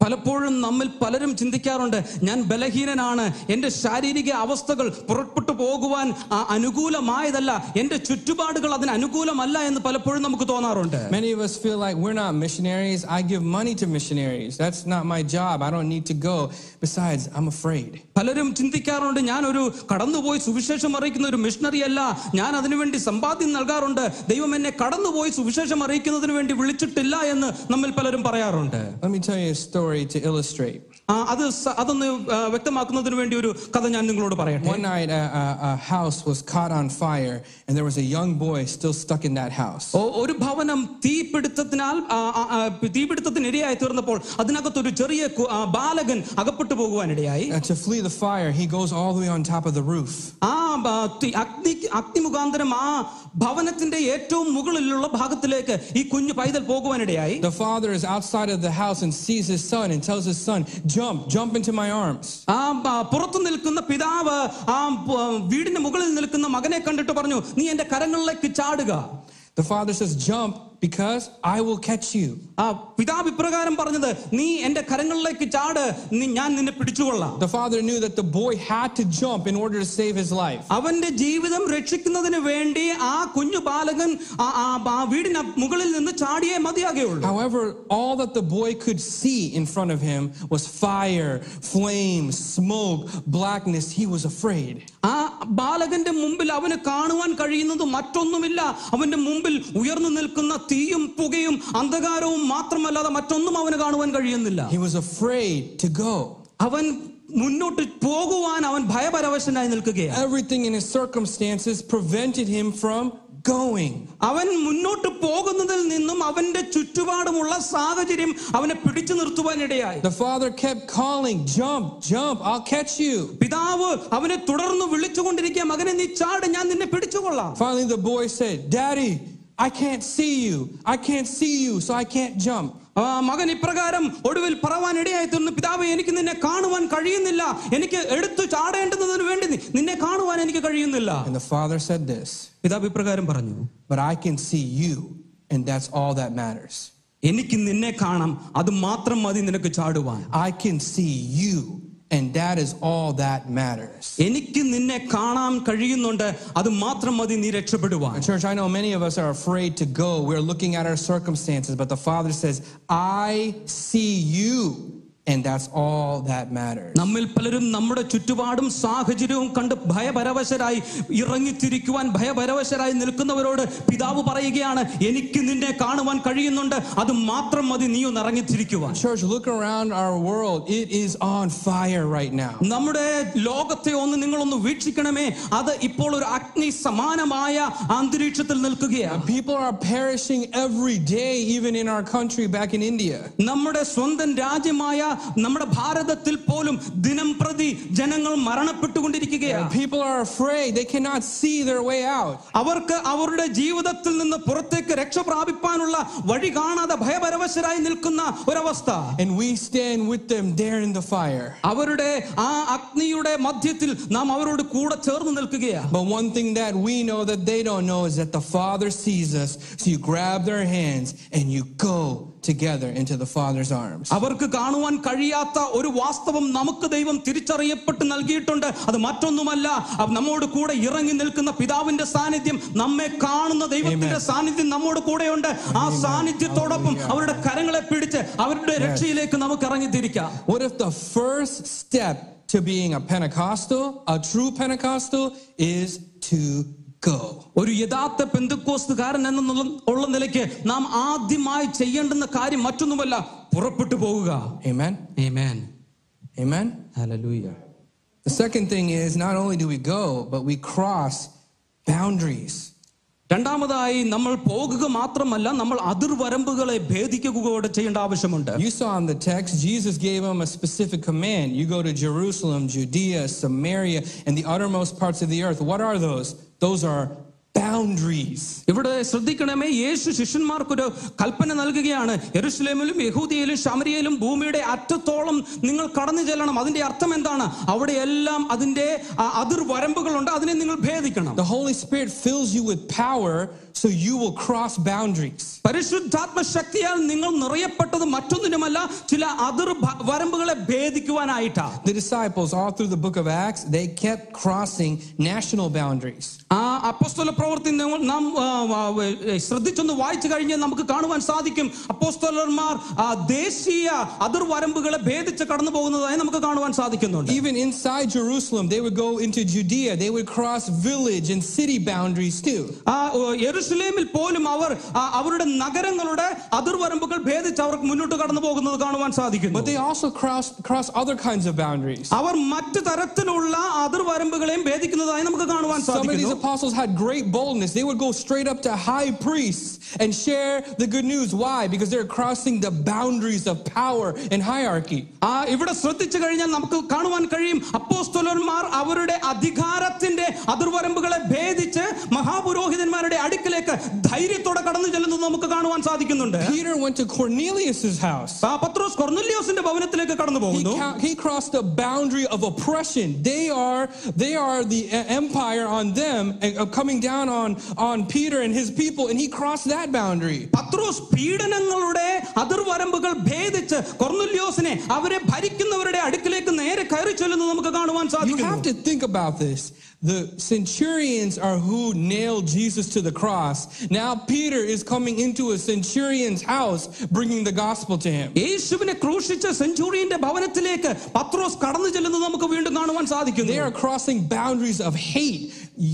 പലപ്പോഴും നമ്മിൽ പലരും ചിന്തിക്കാറുണ്ട് ഞാൻ ബലഹീനനാണ് എൻ്റെ ശാരീരിക അവസ്ഥകൾ പുറപ്പെട്ടു പോകുവാൻ ആ, അനുകൂലമായതല്ല എൻ്റെ ചുറ്റുപാടുകൾ അതിന് അനുകൂലമല്ല എന്ന് പലപ്പോഴും നമുക്ക് തോന്നാറുണ്ട് Many of us feel like we're not missionaries. I give money to missionaries. That's not my job. I don't need to go. Besides, I'm afraid. പലരും ചിന്തിക്കാറുണ്ട് ഞാൻ ഒരു കടന്നുപോയി സുവിശേഷം അറിയിക്കുന്ന ഒരു മിഷണറി അല്ല ഞാൻ അതിനുവേണ്ടി സമ്പാദ്യം നൽകാറുണ്ട് ദൈവം എന്നെ കടന്നുപോയി സുവിശേഷം അറിയിക്കുന്നതിന് വേണ്ടി വിളിച്ചിട്ടില്ല എന്ന് നമ്മിൽ പലരും പറയാറുണ്ട് Let me tell you a story to illustrate. ആ, അത് സ- അതൊന്ന് ആ, വ്യക്തമാക്കുന്നതിന് വേണ്ടി ഒരു കഥ ഞാൻ നിങ്ങളോട് പറയട്ടെ One night, a, a, a house was caught on fire, and there was a young boy still stuck in that house. O- ഒരു ഭവനം തീപിടുത്തത്തിനാൽ ആ, ആ, ആ, തീപിടുത്തത്തിന് ഇരയായി തീർന്നപ്പോൾ അതിനകത്ത് ഒരു ചെറിയ കു- ആ, ബാലകൻ അകപ്പെട്ടു പോകുവാനിടയായി And to flee the fire, he goes all the way on top of the roof. ആ ആ, തി- അഗ്നി അഗ്നി മുഖാന്തരം ആ ഭവനത്തിന്റെ ഏറ്റവും മുകളിലുള്ള ഭാഗത്തിലേക്ക് ഈ കുഞ്ഞു പൈതൽ പോകുവാനിടയായി The father is outside of the house and sees his son and tells his son, Jump, jump into my arms. ആ ആ, പുറത്തു നിൽക്കുന്ന പിതാവ് ആ പ- വീടിന്റെ മുകളിൽ നിൽക്കുന്ന മകനെ കണ്ടിട്ട് പറഞ്ഞു നീ എന്റെ കരങ്ങളിലേക്ക് ചാടുക The father says, Jump because I will catch you. ആ പിതാവ് ഇപ്രകാരം പറഞ്ഞത് നീ എന്റെ കരങ്ങളിലേക്ക് ചാട് നീ ഞാൻ നിന്നെ പിടിച്ചുകൊള്ളാം The father knew that the boy had to jump in order to save his life. അവന്റെ ജീവിതം രക്ഷിക്കുന്നതിന് വേണ്ടി ആ കുഞ്ഞു ബാലകൻ ആ ആ- ആ വീടിന് മുകളിൽ നിന്ന് ചാടിയേ മതിയാകുള്ളൂ However, all that the boy could see in front of him was fire, flame, smoke, blackness. He was afraid. ആ ബാലകന്റെ മുമ്പിൽ അവന് കാണുവാൻ കഴിയുന്നത് മറ്റൊന്നുമില്ല അവന്റെ മുമ്പിൽ ഉയർന്നു നിൽക്കുന്ന തീയും പുകയും അന്ധകാരവും മാത്രമല്ലാതെ മറ്റൊന്നും അവന് കാണുവാൻ കഴിയുന്നില്ല He was afraid to go. അവൻ മുന്നോട്ട് പോകുവാൻ അവൻ ഭയപരവശനായി നിൽക്കുകയാണ് Everything in his circumstances prevented him from going. അവൻ മുന്നോട്ട് പോകുന്നതിൽ നിന്നും അവന്റെ ചുറ്റുപാടുമുള്ള സാഹചര്യം അവനെ പിടിച്ചു നിർത്തുവാനിടയായി The father kept calling, Jump, jump, I'll catch you. പിതാവ് അവനെ തുടർന്ന് വിളിച്ചുകൊണ്ടിരിക്കുക മകനെ നീ ചാട് ഞാൻ നിന്നെ പിടിച്ചുകൊള്ളാം Finally, the boy said, Daddy, I can't see you. I can't see you, so I can't jump. ആ, മകൻ ഇപ്രകാരം ഒടുവിൽ പറവാൻ ഇടയായി തീർന്നു പിതാവ് എനിക്ക് നിന്നെ കാണുവാൻ കഴിയുന്നില്ല എനിക്ക് എടുത്തു ചാടേണ്ടതിന് വേണ്ടി നി- നിന്നെ കാണുവാൻ എനിക്ക് കഴിയുന്നില്ല And the father said this, പിതാവ് ഇപ്രകാരം പറഞ്ഞു But I can see you, and that's all that matters. എനിക്ക് നിന്നെ കാണാം അത് മാത്രം മതി നിനക്ക് ചാടുവാൻ I can see you, And that is all that matters. എനിക്ക് നിന്നെ കാണാൻ കഴിയുന്നുണ്ട് അത് മാത്രം മതി നീ രക്ഷപ്പെടുവാൻ Church, I know many of us are afraid to go. We're looking at our circumstances, but the Father says, I see you, and that's all that matters. നമ്മിൽ പലരും നമ്മുടെ ചുറ്റുപാടും സാഹചര്യവും കണ്ട് ഭയപരവശരായി ഇറങ്ങിത്തിരിക്കുവാൻ ഭയപരവശരായി നിൽക്കുന്നവരോട് പിതാവ് പറയുകയാണ് എനിക്ക് നിന്നെ കാണുവാൻ കഴിയുന്നുണ്ട് അത് മാത്രം മതി നീ ഒന്ന് ഇറങ്ങിത്തിരിക്കുവാൻ Church, look around our world. It is on fire right now. നമ്മുടെ ലോകത്തെ ഒന്ന് നിങ്ങളൊന്ന് വീക്ഷിക്കണമേ അത് ഇപ്പോൾ ഒരു അഗ്നി സമാനമായ അന്തരീക്ഷത്തിൽ നിൽക്കുകയാണ് People are perishing every day, even in our country back in India. നമ്മുടെ സ്വന്തം രാജ്യമായ നമ്മുടെ ഭാരതത്തിൽ പോലും ദിനം പ്രതി ജനങ്ങൾ മരണപ്പെട്ടുകൊണ്ടിരിക്കുകയാണ് People are afraid. They cannot see their way out. അവർക്ക് അവരുടെ ജീവിതത്തിൽ നിന്ന് പുറത്തേക്ക് രക്ഷ പ്രാപിപ്പാനുള്ള വഴി കാണാതെ ഭയപരവശരായി നിൽക്കുന്ന ഒരവസ്ഥ And we stand with them there in the fire. അവരുടെ ആ അഗ്നിയുടെ മധ്യത്തിൽ നാം അവരോട് കൂടെ ചേർന്ന് നിൽക്കുകയാണ് But one thing that we know that they don't know is that the Father sees us. So you grab their hands and you go together into the Father's arms. അവർക്ക് കാണുവാൻ കഴിയാത്ത ഒരു വാസ്തവം നമുക്ക് ദൈവം തിരിച്ചറിയപ്പെട്ട് നൽകിയിട്ടുണ്ട് അത് മറ്റൊന്നുമല്ല അവ- നമ്മോട് കൂടെ ഇറങ്ങി നിൽക്കുന്ന പിതാവിന്റെ സാന്നിധ്യം നമ്മെ കാണുന്ന ദൈവത്തിന്റെ സാന്നിധ്യം നമ്മോട് കൂടെയുണ്ട് ആ സാന്നിധ്യത്തോടൊപ്പം അവരുടെ കരങ്ങളെ പിടിച്ച് അവരുടെ രക്ഷയിലേക്ക് നമുക്ക് ഇറങ്ങി തിരിക്കാം What if the first step to being a Pentecostal, a true Pentecostal, is to go? ഒരു യഥാർത്ഥ പെന്തുക്കോസ്തുകാരൻ എന്ന ഉള്ള നിലയ്ക്ക് നാം ആദ്യമായി ചെയ്യേണ്ടുന്ന കാര്യം മറ്റൊന്നുമല്ല പുറപ്പെട്ടു പോവുക Amen? Amen. Amen? Hallelujah. The second thing is not only do we go, but we cross boundaries. രണ്ടാമതായി നമ്മൾ പോകുക മാത്രമല്ല നമ്മൾ അതിർവരമ്പുകളെ ഭേദിക്കുക കൂടെ ചെയ്യേണ്ട ആവശ്യമുണ്ട് You saw in the text, Jesus gave them a specific command. You go to Jerusalem, Judea, Samaria, and the uttermost parts of the earth. What are those? Those are boundaries. ഇവിടെ ശ്രദ്ധിക്കണമേ യേശു ശിഷ്യന്മാർക്കൊരു കൽപ്പന നൽകുകയാണ് യെരുഷലേമിലും യഹൂദിയയിലും ശമരിയയിലും ഭൂമിയുടെ അറ്റത്തോളം നിങ്ങൾ കടന്നു ചെല്ലണം അതിന്റെ അർത്ഥം എന്താണ് അവിടെയെല്ലാം അതിന്റെ ആ, അതിർവരമ്പുകളുണ്ട് അതിനെ നിങ്ങൾ ഭേദിക്കണം The Holy Spirit fills you with power so you will cross boundaries. പരിശുദ്ധാത്മ ശക്തിയാൽ നിങ്ങൾ നിറയപ്പെട്ടത് മറ്റൊന്നിനുമല്ല ചില അതിർ ഭ- വരമ്പുകളെ ഭേദിക്കുവാനായിട്ടാ The disciples, all through the book of Acts, they kept crossing national boundaries. ആ അപ്പോസ്തല പ്രവൃത്തി നമ്മൾ- നാം ആ, ആ, ഏ, ശ്രദ്ധിച്ചൊന്ന് വായിച്ചു കഴിഞ്ഞാൽ നമുക്ക് കാണുവാൻ സാധിക്കും അപ്പോസ്തലന്മാർ ആ, ദേശീയ അതിർവരമ്പുകളെ ഭേദിച്ച് കടന്നു പോകുന്നതായി നമുക്ക് കാണുവാൻ സാധിക്കുന്നുണ്ട് Even inside Jerusalem, they would go into Judea. They would cross village and city boundaries too. ആ ഓ, യെരുശലേമിൽ പോലും അവർ ആ, അവരുടെ നഗരങ്ങളുടെ അതിർവരമ്പുകൾ ഭേദിച്ച് അവർക്ക് മുന്നോട്ട് കടന്നു പോകുന്നത് കാണുവാൻ സാധിക്കുന്നു But they also cross, cross other kinds of boundaries. അവർ മറ്റു തരത്തിലുള്ള അതിർവരമ്പുകളെയും ഭേദിക്കുന്നതായി നമുക്ക് കാണുവാൻ Some of these സാധിക്കുന്നു apostles had great boldness. They would go straight up to high priests and share the good news. Why? Because they're crossing the boundaries of power and hierarchy. ആ ഇവിടെ ശ്രദ്ധിച്ചു കഴിഞ്ഞാൽ നമുക്ക് കാണുവാൻ കഴിയും അപ്പോസ്തലന്മാർ അവരുടെ അധികാരത്തിന്റെ അതിർവരമ്പുകളെ ഭേദിച്ച് മഹാപുരോഹിതന്മാരുടെ അടുക്കലേക്ക് ധൈര്യത്തോടെ കടന്നു ചെല്ലുന്നത് നമുക്ക് കാണുവാൻ സാധിക്കുന്നുണ്ട് Peter went to Cornelius's house. ആ പത്രോസ് കൊർന്നല്യോസിന്റെ ഭവനത്തിലേക്ക് കടന്നു He, പോകുന്നു ca- he crossed the boundary of oppression. They are they are the e- empire on them and uh, coming down on on Peter and his people, and he crossed that boundary. പത്രോസ് പീഡനങ്ങളുടെ അതിർവരമ്പുകൾ ഭേദിച്ച് കൊർന്നല്യോസിനെ അവരെ ഭരിക്കുന്നവരുടെ അടുക്കിലേക്ക് നേരെ കയറി ചെല്ലുന്നത് നമുക്ക് കാണുവാൻ You have സാധിക്കുന്നു to think about this. The centurions are who nailed Jesus to the cross. Now Peter is coming into a centurion's house, bringing the gospel to him. യേശുവിനെ ക്രൂശിച്ച സെഞ്ചുറിയന്റെ ഭവനത്തിലേക്ക് പത്രോസ് കടന്നു ചെല്ലുന്നത് നമുക്ക് വീണ്ടും കാണുവാൻ സാധിക്കുന്നു They are crossing boundaries of hate.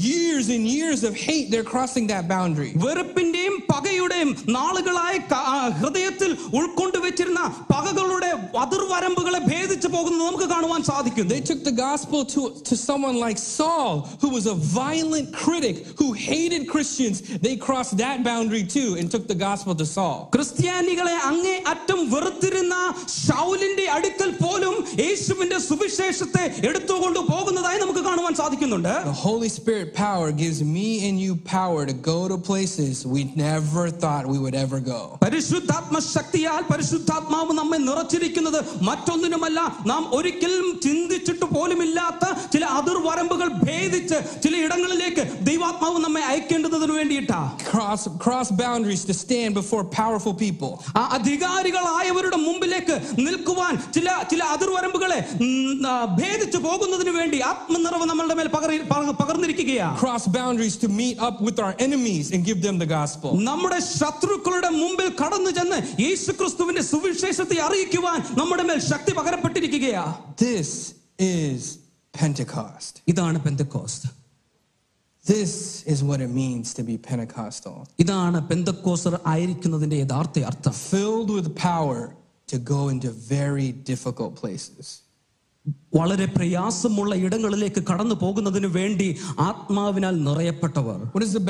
Years and years of hate, they're crossing that boundary. വെറുപ്പിന്റെയും പകയുടെയും നാളുകളായി ക- ആ ഹൃദയത്തിൽ ഉൾക്കൊണ്ടു വെച്ചിരുന്ന പകകളുടെ അതിർവരമ്പുകളെ ഭേദിച്ചു പോകുന്നത് നമുക്ക് കാണുവാൻ സാധിക്കുന്നു They took the gospel to, to someone like Saul, who was a violent critic who hated Christians. They crossed that boundary too and took the gospel to Saul. ക്രിസ്ത്യാനികളെ അങ്ങേ അറ്റം വെറുത്തിരുന്ന ഷൗലിന്റെ അടുക്കൽ പോലും യേശുവിന്റെ സുവിശേഷത്തെ എടുത്തുകൊണ്ട് പോകുന്നതായി നമുക്ക് കാണുവാൻ സാധിക്കുന്നുണ്ട് The Holy Spirit power gives me and you power to go to places we never thought we would ever go. പരിശുദ്ധാത്മ ശക്തിയാൽ പരിശുദ്ധാത്മാവ് നമ്മെ നിറച്ചിരിക്കുന്നത് മറ്റൊന്നിനുമല്ല നാം ഒരിക്കലും ചിന്തിച്ചിട്ട് പോലുമില്ലാത്ത ചില അതിർവരമ്പുകൾ ഭേദിച്ച് ചില ഇടങ്ങളിലേക്ക് ദൈവാത്മാവ് നമ്മെ അയക്കേണ്ടതിന് വേണ്ടിയിട്ടാ Cross, cross boundaries to stand before powerful people. ആ അധികാരികളായവരുടെ മുമ്പിലേക്ക് നിൽക്കുവാൻ ചില ചില അതിർവരമ്പുകളെ ഉം, ആ, ഭേദിച്ചു പോകുന്നതിന് വേണ്ടി ആത്മനിറവ് നമ്മളുടെ മേൽ പകറി പക- പകർന്നിരിക്കുകയാ Cross boundaries to meet up with our enemies and give them the gospel. നമ്മുടെ ശത്രുക്കളുടെ മുമ്പിൽ കടന്നു ചെന്ന് യേശു ക്രിസ്തുവിന്റെ സുവിശേഷത്തെ അറിയിക്കുവാൻ നമ്മുടെ മേൽ ശക്തി പകരപ്പെട്ടിരിക്കുകയാ This is Pentecost. ഇതാണ് Pentecost This is what it means to be Pentecostal. ഇതാണ് പെന്തക്കോസർ ആയിരിക്കുന്നതിന്റെ യഥാർത്ഥ അർത്ഥം Filled with power to go into very difficult places. വളരെ പ്രയാസമുള്ള ഇടങ്ങളിലേക്ക് കടന്നു പോകുന്നതിന് വേണ്ടി ആത്മാവിനാൽ നിറയപ്പെട്ടവർ. What is the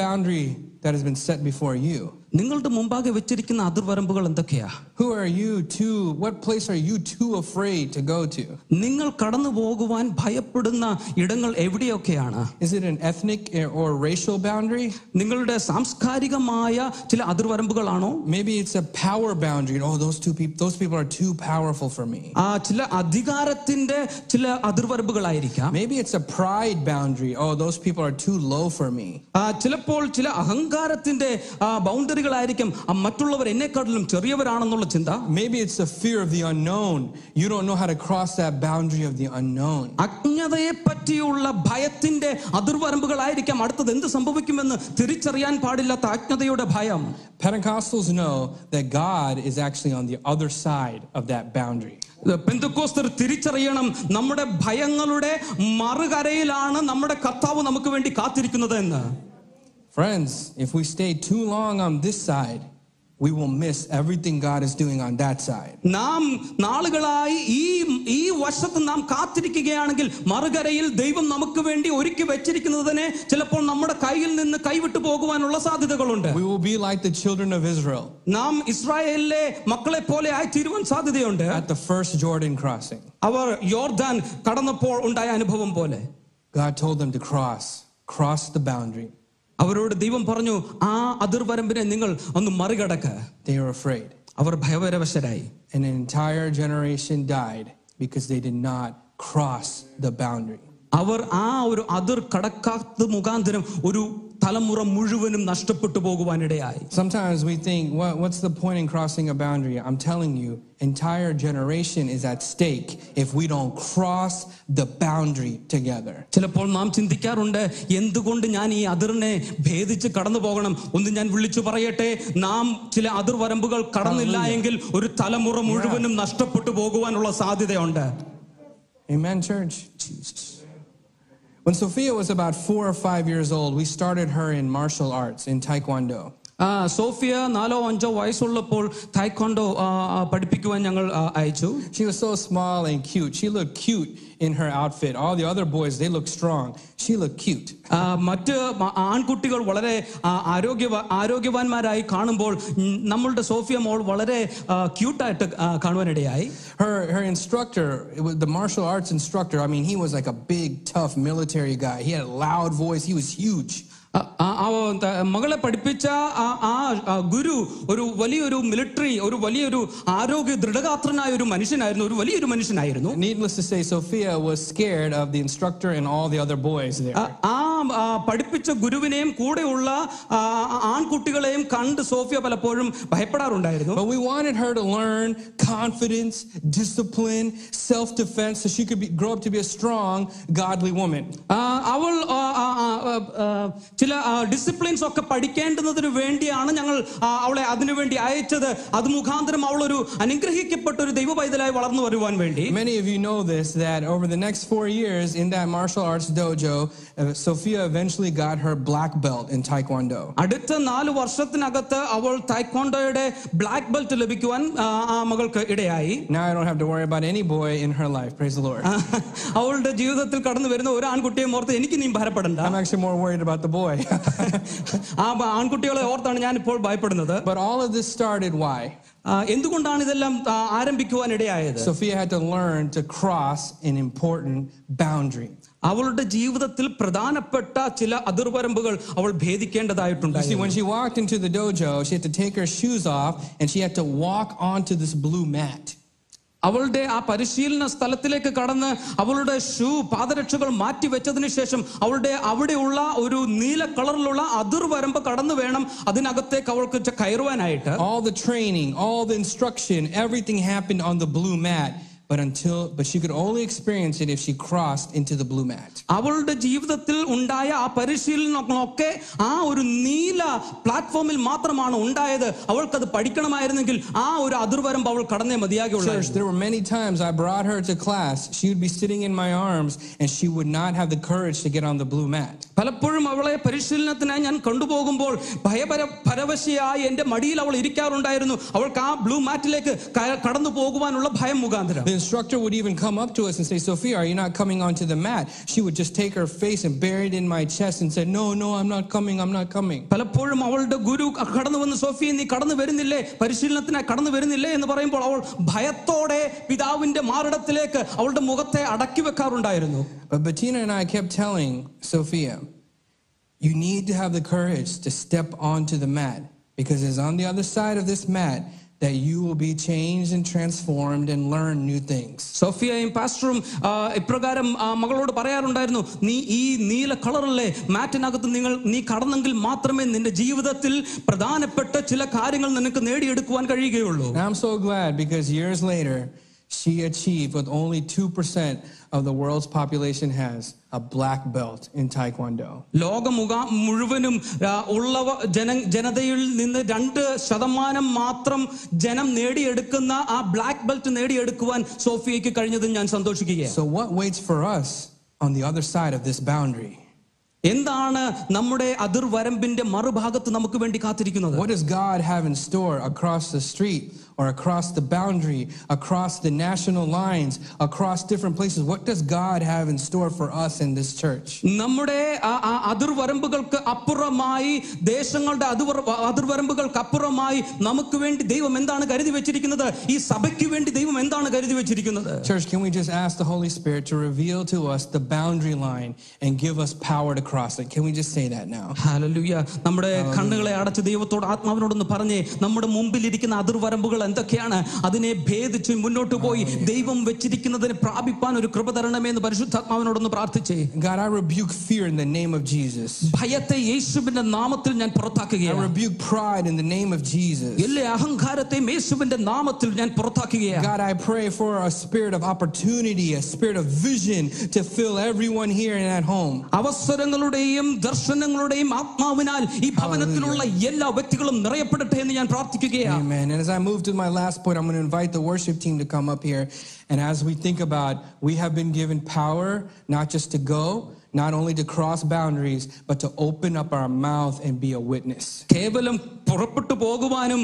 that has been set before you? നിങ്ങളുടെ മുമ്പാകെ വെച്ചിരിക്കുന്ന അതിർവരമ്പുകൾ എന്തൊക്കെയാ Who are you too? What place are you too afraid to go to? നിങ്ങൾ കടന്നു പോകുവാൻ ഭയപ്പെടുന്ന ഇടങ്ങൾ എവിടെയൊക്കെയാണ് Is it an ethnic or racial boundary? നിങ്ങളുടെ സാംസ്കാരികമായ ചില അതിർവരമ്പുകളാണോ Maybe it's a power boundary. Oh, those two people, those people are too powerful for me. ആ ചില അധികാരത്തിന്റെ ചില അതിർവരമ്പുകളായിരിക്കാം Maybe it's a pride boundary. Oh, those people are too low for me. ആ, ചിലപ്പോൾ ചില അഹങ്കാരത്തിന്റെ ബൗണ്ടറികളായിരിക്കും. മറ്റുള്ളവർ എന്നെക്കാട്ടിലും ചെറിയവരാണെന്നുള്ള ചിന്ത. Maybe it's a fear of the unknown you don't know how to cross that boundary of the unknown അജ്ഞതയെ പറ്റിയുള്ള ഭയത്തിന്റെ അതിർവരമ്പുകളായിരിക്കാം. അടുത്തത് എന്ത് സംഭവിക്കുമെന്ന് തിരിച്ചറിയാൻ പാടില്ലാത്ത അജ്ഞതയുടെ ഭയം. Pentecostals know that God is actually on the other side of that boundary. പെന്തക്കോസ്തർ തിരിച്ചറിയണം. നമ്മുടെ ഭയങ്ങളുടെ മറുകരയിലാണ് നമ്മുടെ കർത്താവ് നമുക്ക് വേണ്ടി കാത്തിരിക്കുന്നത് എന്ന്. Friends, if we stay too long on this side, we will miss everything God is doing on that side. നാം നാളുകളായി ഈ ഈ വശത്ത് നാം കാത്തിരിക്കുകയാണെങ്കിൽ മറുകരയിൽ ദൈവം നമുക്ക് വേണ്ടി ഒരുക്കി വെച്ചിരിക്കുന്നതിനെ ചിലപ്പോൾ നമ്മുടെ കയ്യിൽ നിന്ന് കൈവിട്ടു പോകുവാനുള്ള സാധ്യതകളുണ്ട് We will be like the children of Israel നാം ഇസ്രായേലിലെ മക്കളെ പോലെ ആയി തീരുവാൻ സാധ്യതയുണ്ട് at the first Jordan crossing. അവർ യോർദാൻ കടന്നപ്പോൾ ഉണ്ടായ അനുഭവം പോലെ God told them to cross, cross the boundary. അവരോട് ദൈവം പറഞ്ഞു ആ അതിർവരമ്പിനെ നിങ്ങൾ ഒന്ന് മറികടക്ക് They were afraid. Our ഭയപരവശരായി And an entire generation died because they did not cross the boundary. അവർ ആ ഒരു അതിർ കടക്കാത്ത മുഖാന്തരം ഒരു തലമുറ മുഴുവനും നഷ്ടപ്പെട്ടു പോകുവാനിടയായി Sometimes we think, what, what's the point in crossing a boundary? I'm telling you, entire generation is at stake if we don't cross the boundary together. ചിലപ്പോൾ നാം ചിന്തിക്കാറുണ്ട് എന്തുകൊണ്ട് ഞാൻ ഈ അതിറിനെ ഭേദിച്ച് കടന്നു പോകണം ഒന്ന് ഞാൻ വിളിച്ചു പറയട്ടെ നാം ചില അതിർവരമ്പുകൾ കടന്നില്ല എങ്കിൽ ഒരു തലമുറ മുഴുവനും നഷ്ടപ്പെട്ടു പോകുവാനുള്ള സാധ്യതയുണ്ട് Amen, church? When Sophia was about four or five years old, we started her in martial arts, in Taekwondo. ആ, സോഫിയ നാലോ അഞ്ചോ വയസ്സുള്ളപ്പോൾ തായ്ക്കൊണ്ടോ പഠിപ്പിക്കുവാൻ ഞങ്ങൾ ആ, അയച്ചു She was so small and cute. She looked cute in her outfit. All the other boys, they looked strong. She looked cute. ആ, മറ്റ് മ- ആൺകുട്ടികൾ വളരെ ആ, ആരോഗ്യ ആരോഗ്യവാന്മാരായി കാണുമ്പോൾ ഉം, നമ്മളുടെ സോഫിയ മോൾ വളരെ ക്യൂട്ടായിട്ട് കാണുവാനിടയായി Her, her instructor, it was the martial arts instructor, I mean, he was like a big, tough military guy. He had a loud voice. He was huge. ആ, ആ, ആ, ത- മകളെ പഠിപ്പിച്ച ആ ആ, ആ ഗുരു ഒരു വലിയൊരു മിലിറ്ററി ഒരു വലിയൊരു ആരോഗ്യ ദൃഢഗാത്രനായ ഒരു മനുഷ്യനായിരുന്നു ഒരു വലിയൊരു മനുഷ്യനായിരുന്നു Needless to say, Sophia was scared of the instructor and all the other boys there. ആ, ആ ആ, പഠിപ്പിച്ച ഗുരുവിനെയും കൂടെയുള്ള ആ, ആൺകുട്ടികളെയും കണ്ട് സോഫിയ പലപ്പോഴും ഭയപ്പെടാറുണ്ടായിരുന്നു But we wanted her to learn confidence, discipline, self defense, so she could be, grow up to be a strong, godly woman. ആ, അവൾ ആ, ആ, ആ, ആ, ആ, ചില ഡിസിപ്ലിൻസ് ഒക്കെ പഠിക്കേണ്ടുന്നതിന് വേണ്ടിയാണ് ഞങ്ങൾ അവളെ അതിനുവേണ്ടി അയച്ചത്. അത് മുഖാന്തരം അവൾ ഒരു അനുഗ്രഹിക്കപ്പെട്ട ഒരു ദൈവ പൈതലായി വളർന്നു വരുവാൻ വേണ്ടി. Many of you know this that over the next four years in that martial arts dojo, Sophia eventually got her black belt in Taekwondo. അടുത്ത നാല് വർഷത്തിനകത്ത് അവൾ തായ്ക്കോണ്ടോയുടെ ബ്ലാക്ക് ബെൽറ്റ് ലഭിക്കുവാൻ ആ, ആ മകൾക്ക് ഇടയായി Now I don't have to worry about any boy in her life. Praise the Lord. ആ, [laughs] അവളുടെ ജീവിതത്തിൽ കടന്നു വരുന്ന ഒരു ആൺകുട്ടിയെ ഓർത്ത് എനിക്ക് നീ ഭയപ്പെടണ്ട I'm actually more worried about the boy. [laughs] ആ ബ- ആൺകുട്ടികളെ ഓർത്താണ് ഞാൻ ഇപ്പോൾ ഭയപ്പെടുന്നത് but all of this started why? ആ, എന്തുകൊണ്ടാണ് ഇതെല്ലാം ആ, ആരംഭിക്കുവാൻ ഇടയായത് Sophia had to learn to cross an important boundary. അവളുടെ ജീവിതത്തിൽ പ്രധാനപ്പെട്ട ചില അതിർവരമ്പുകൾ അവൾ You see, ഭേദിക്കേണ്ടതായിട്ടുണ്ടായിരുന്നു when she walked into the dojo, she had to take her shoes off and she had to walk onto this blue mat. അവളുടെ ആ പരിശീലന സ്ഥലത്തിലേക്ക് കടന്ന് അവളുടെ ഷൂ പാദരക്ഷകൾ മാറ്റി വെച്ചതിന് ശേഷം അവളുടെ അവിടെയുള്ള ഒരു നീല കളറിലുള്ള അതിർവരമ്പ് കടന്നു വേണം അതിനകത്തേക്ക് അവൾക്ക് ചെ- കയറുവാനായിട്ട് All the training, all the instruction, everything happened on the blue mat. But until, but she could only experience it if she crossed into the blue mat. അവളുടെ ജീവിതത്തിൽ ഉണ്ടായ ആ പരിശീലനങ്ങളൊക്കെ ആ ഒരു നീല പ്ലാറ്റ്ഫോമിൽ മാത്രമാണ് ഉണ്ടായത് അവൾക്കത് പഠിക്കണമായിരുന്നെങ്കിൽ ആ ഒരു അതിർവരമ്പ് അവൾ കടന്നേ മതിയാകുള്ളൂ Church, there were many times I brought her to class. She would be sitting in my arms and she would not have the courage to get on the blue mat. പലപ്പോഴും അവളെ പരിശീലനത്തിനായി ഞാൻ കൊണ്ടുപോകുമ്പോൾ ഭയപര പരവശയായി എൻ്റെ മടിയിൽ അവൾ ഇരിക്കാറുണ്ടായിരുന്നു അവൾക്ക് ആ ബ്ലൂ മാറ്റിലേക്ക് ക- കടന്നു പോകുവാനുള്ള ഭയം മുഖാന്തരം The instructor would even come up to us and say, Sophia, are you not coming onto the mat? She would just take her face and bury it in my chest and say, No, no, I'm not coming, I'm not coming. പലപ്പോഴും അവളുടെ ഗുരു കടന്നു വന്ന് Sophia നീ കടന്നു വരുന്നില്ലേ പരിശീലനത്തിനായി കടന്നു വരുന്നില്ലേ എന്ന് പറയുമ്പോൾ അവൾ ഭയത്തോടെ പിതാവിന്റെ മാറിടത്തിലേക്ക് അവളുടെ മുഖത്തെ അടക്കി വെക്കാറുണ്ടായിരുന്നു But Bettina and I kept telling Sophia, you need to have the courage to step onto the mat because it's on the other side of this mat that you will be changed and transformed and learn new things. സോഫിയയും പാസ്റ്ററും ആ, ഇപ്രകാരം ആ, മകളോട് പറയാറുണ്ടായിരുന്നു നീ ഈ നീല കളറിലെ മാറ്റിനകത്ത് നിങ്ങൾ നീ കടന്നെങ്കിൽ മാത്രമേ നിന്റെ ജീവിതത്തിൽ പ്രധാനപ്പെട്ട ചില കാര്യങ്ങൾ നിനക്ക് നേടിയെടുക്കുവാൻ കഴിയുകയുള്ളൂ And I'm so glad because years later, she achieved what only 2% of the world's population has a black belt in Taekwondo. ലോകമുഖ മുഴുവനും ആ, ഉള്ളവ ജന ജനതയിൽ നിന്ന് രണ്ട് ശതമാനം മാത്രം ജനം നേടിയെടുക്കുന്ന ആ ബ്ലാക്ക് ബെൽറ്റ് നേടിയെടുക്കുവാൻ സോഫിയയ്ക്ക് കഴിഞ്ഞതും ഞാൻ സന്തോഷിക്കുകയാണ് So, what waits for us on the other side of this boundary? എന്താണ് നമ്മുടെ അതിർവരമ്പിന്റെ മറുഭാഗത്ത് നമുക്ക് വേണ്ടി കാത്തിരിക്കുന്നത് What does God have in store across the street or across the boundary, across the national lines, across different places? What does God have in store for us in this church? നമ്മുടെ ആ- ആ അതിർവരമ്പുകൾക്ക് അപ്പുറമായി ദേശങ്ങളുടെ അതിർ അതിർവരമ്പുകൾക്ക് അപ്പുറമായി നമുക്ക് വേണ്ടി ദൈവം എന്താണ് കരുതി വെച്ചിരിക്കുന്നത് ഈ സഭയ്ക്ക് വേണ്ടി ദൈവം എന്താണ് കരുതി വെച്ചിരിക്കുന്നത് Church, can we just ask the Holy Spirit to reveal to us the boundary line and give us power to cross it? Can we just say that now? ഹാലലുയ നമ്മുടെ കണ്ണുകളെ അടച്ച് ദൈവത്തോട് ആത്മാവിനോടൊന്ന് പറഞ്ഞേ നമ്മുടെ മുമ്പിലിരിക്കുന്ന അതിർവരമ്പുകൾ എന്തൊക്കെയാണ് അതിനെ ഭേദിച്ച് മുന്നോട്ട് പോയി ദൈവം വെച്ചിരിക്കുന്നതിന് പ്രാപിപ്പാൻ ഒരു കൃപ തരണമേ എന്ന് പരിശുദ്ധാത്മാവിനോടൊന്ന് പ്രാർത്ഥിച്ചേ God, I rebuke fear in the name of Jesus. ഭയത്തെ യേശുവിന്റെ നാമത്തിൽ ഞാൻ I പുറത്താക്കുകയാണ് rebuke pride in the name of Jesus. എല്ലാ അഹങ്കാരത്തെയും യേശുവിന്റെ നാമത്തിൽ ഞാൻ പുറത്താക്കുകയാണ് God, I pray for a spirit of opportunity, a spirit of vision to fill everyone here and at home. അവസരങ്ങളുടെയും ദർശനങ്ങളുടെയും ആത്മാവിനാൽ ഈ ഭവനത്തിലുള്ള എല്ലാ വ്യക്തികളും നിറയപ്പെടട്ടെ എന്ന് ഞാൻ പ്രാർത്ഥിക്കുകയാണ് Amen. And as I move to my last point, I'm going to invite the worship team to come up here. And as we think about, we have been given power not just to go, not only to cross boundaries, but to open up our mouth and be a witness. കേവലം പുറപ്പെട്ടു പോകുവാനും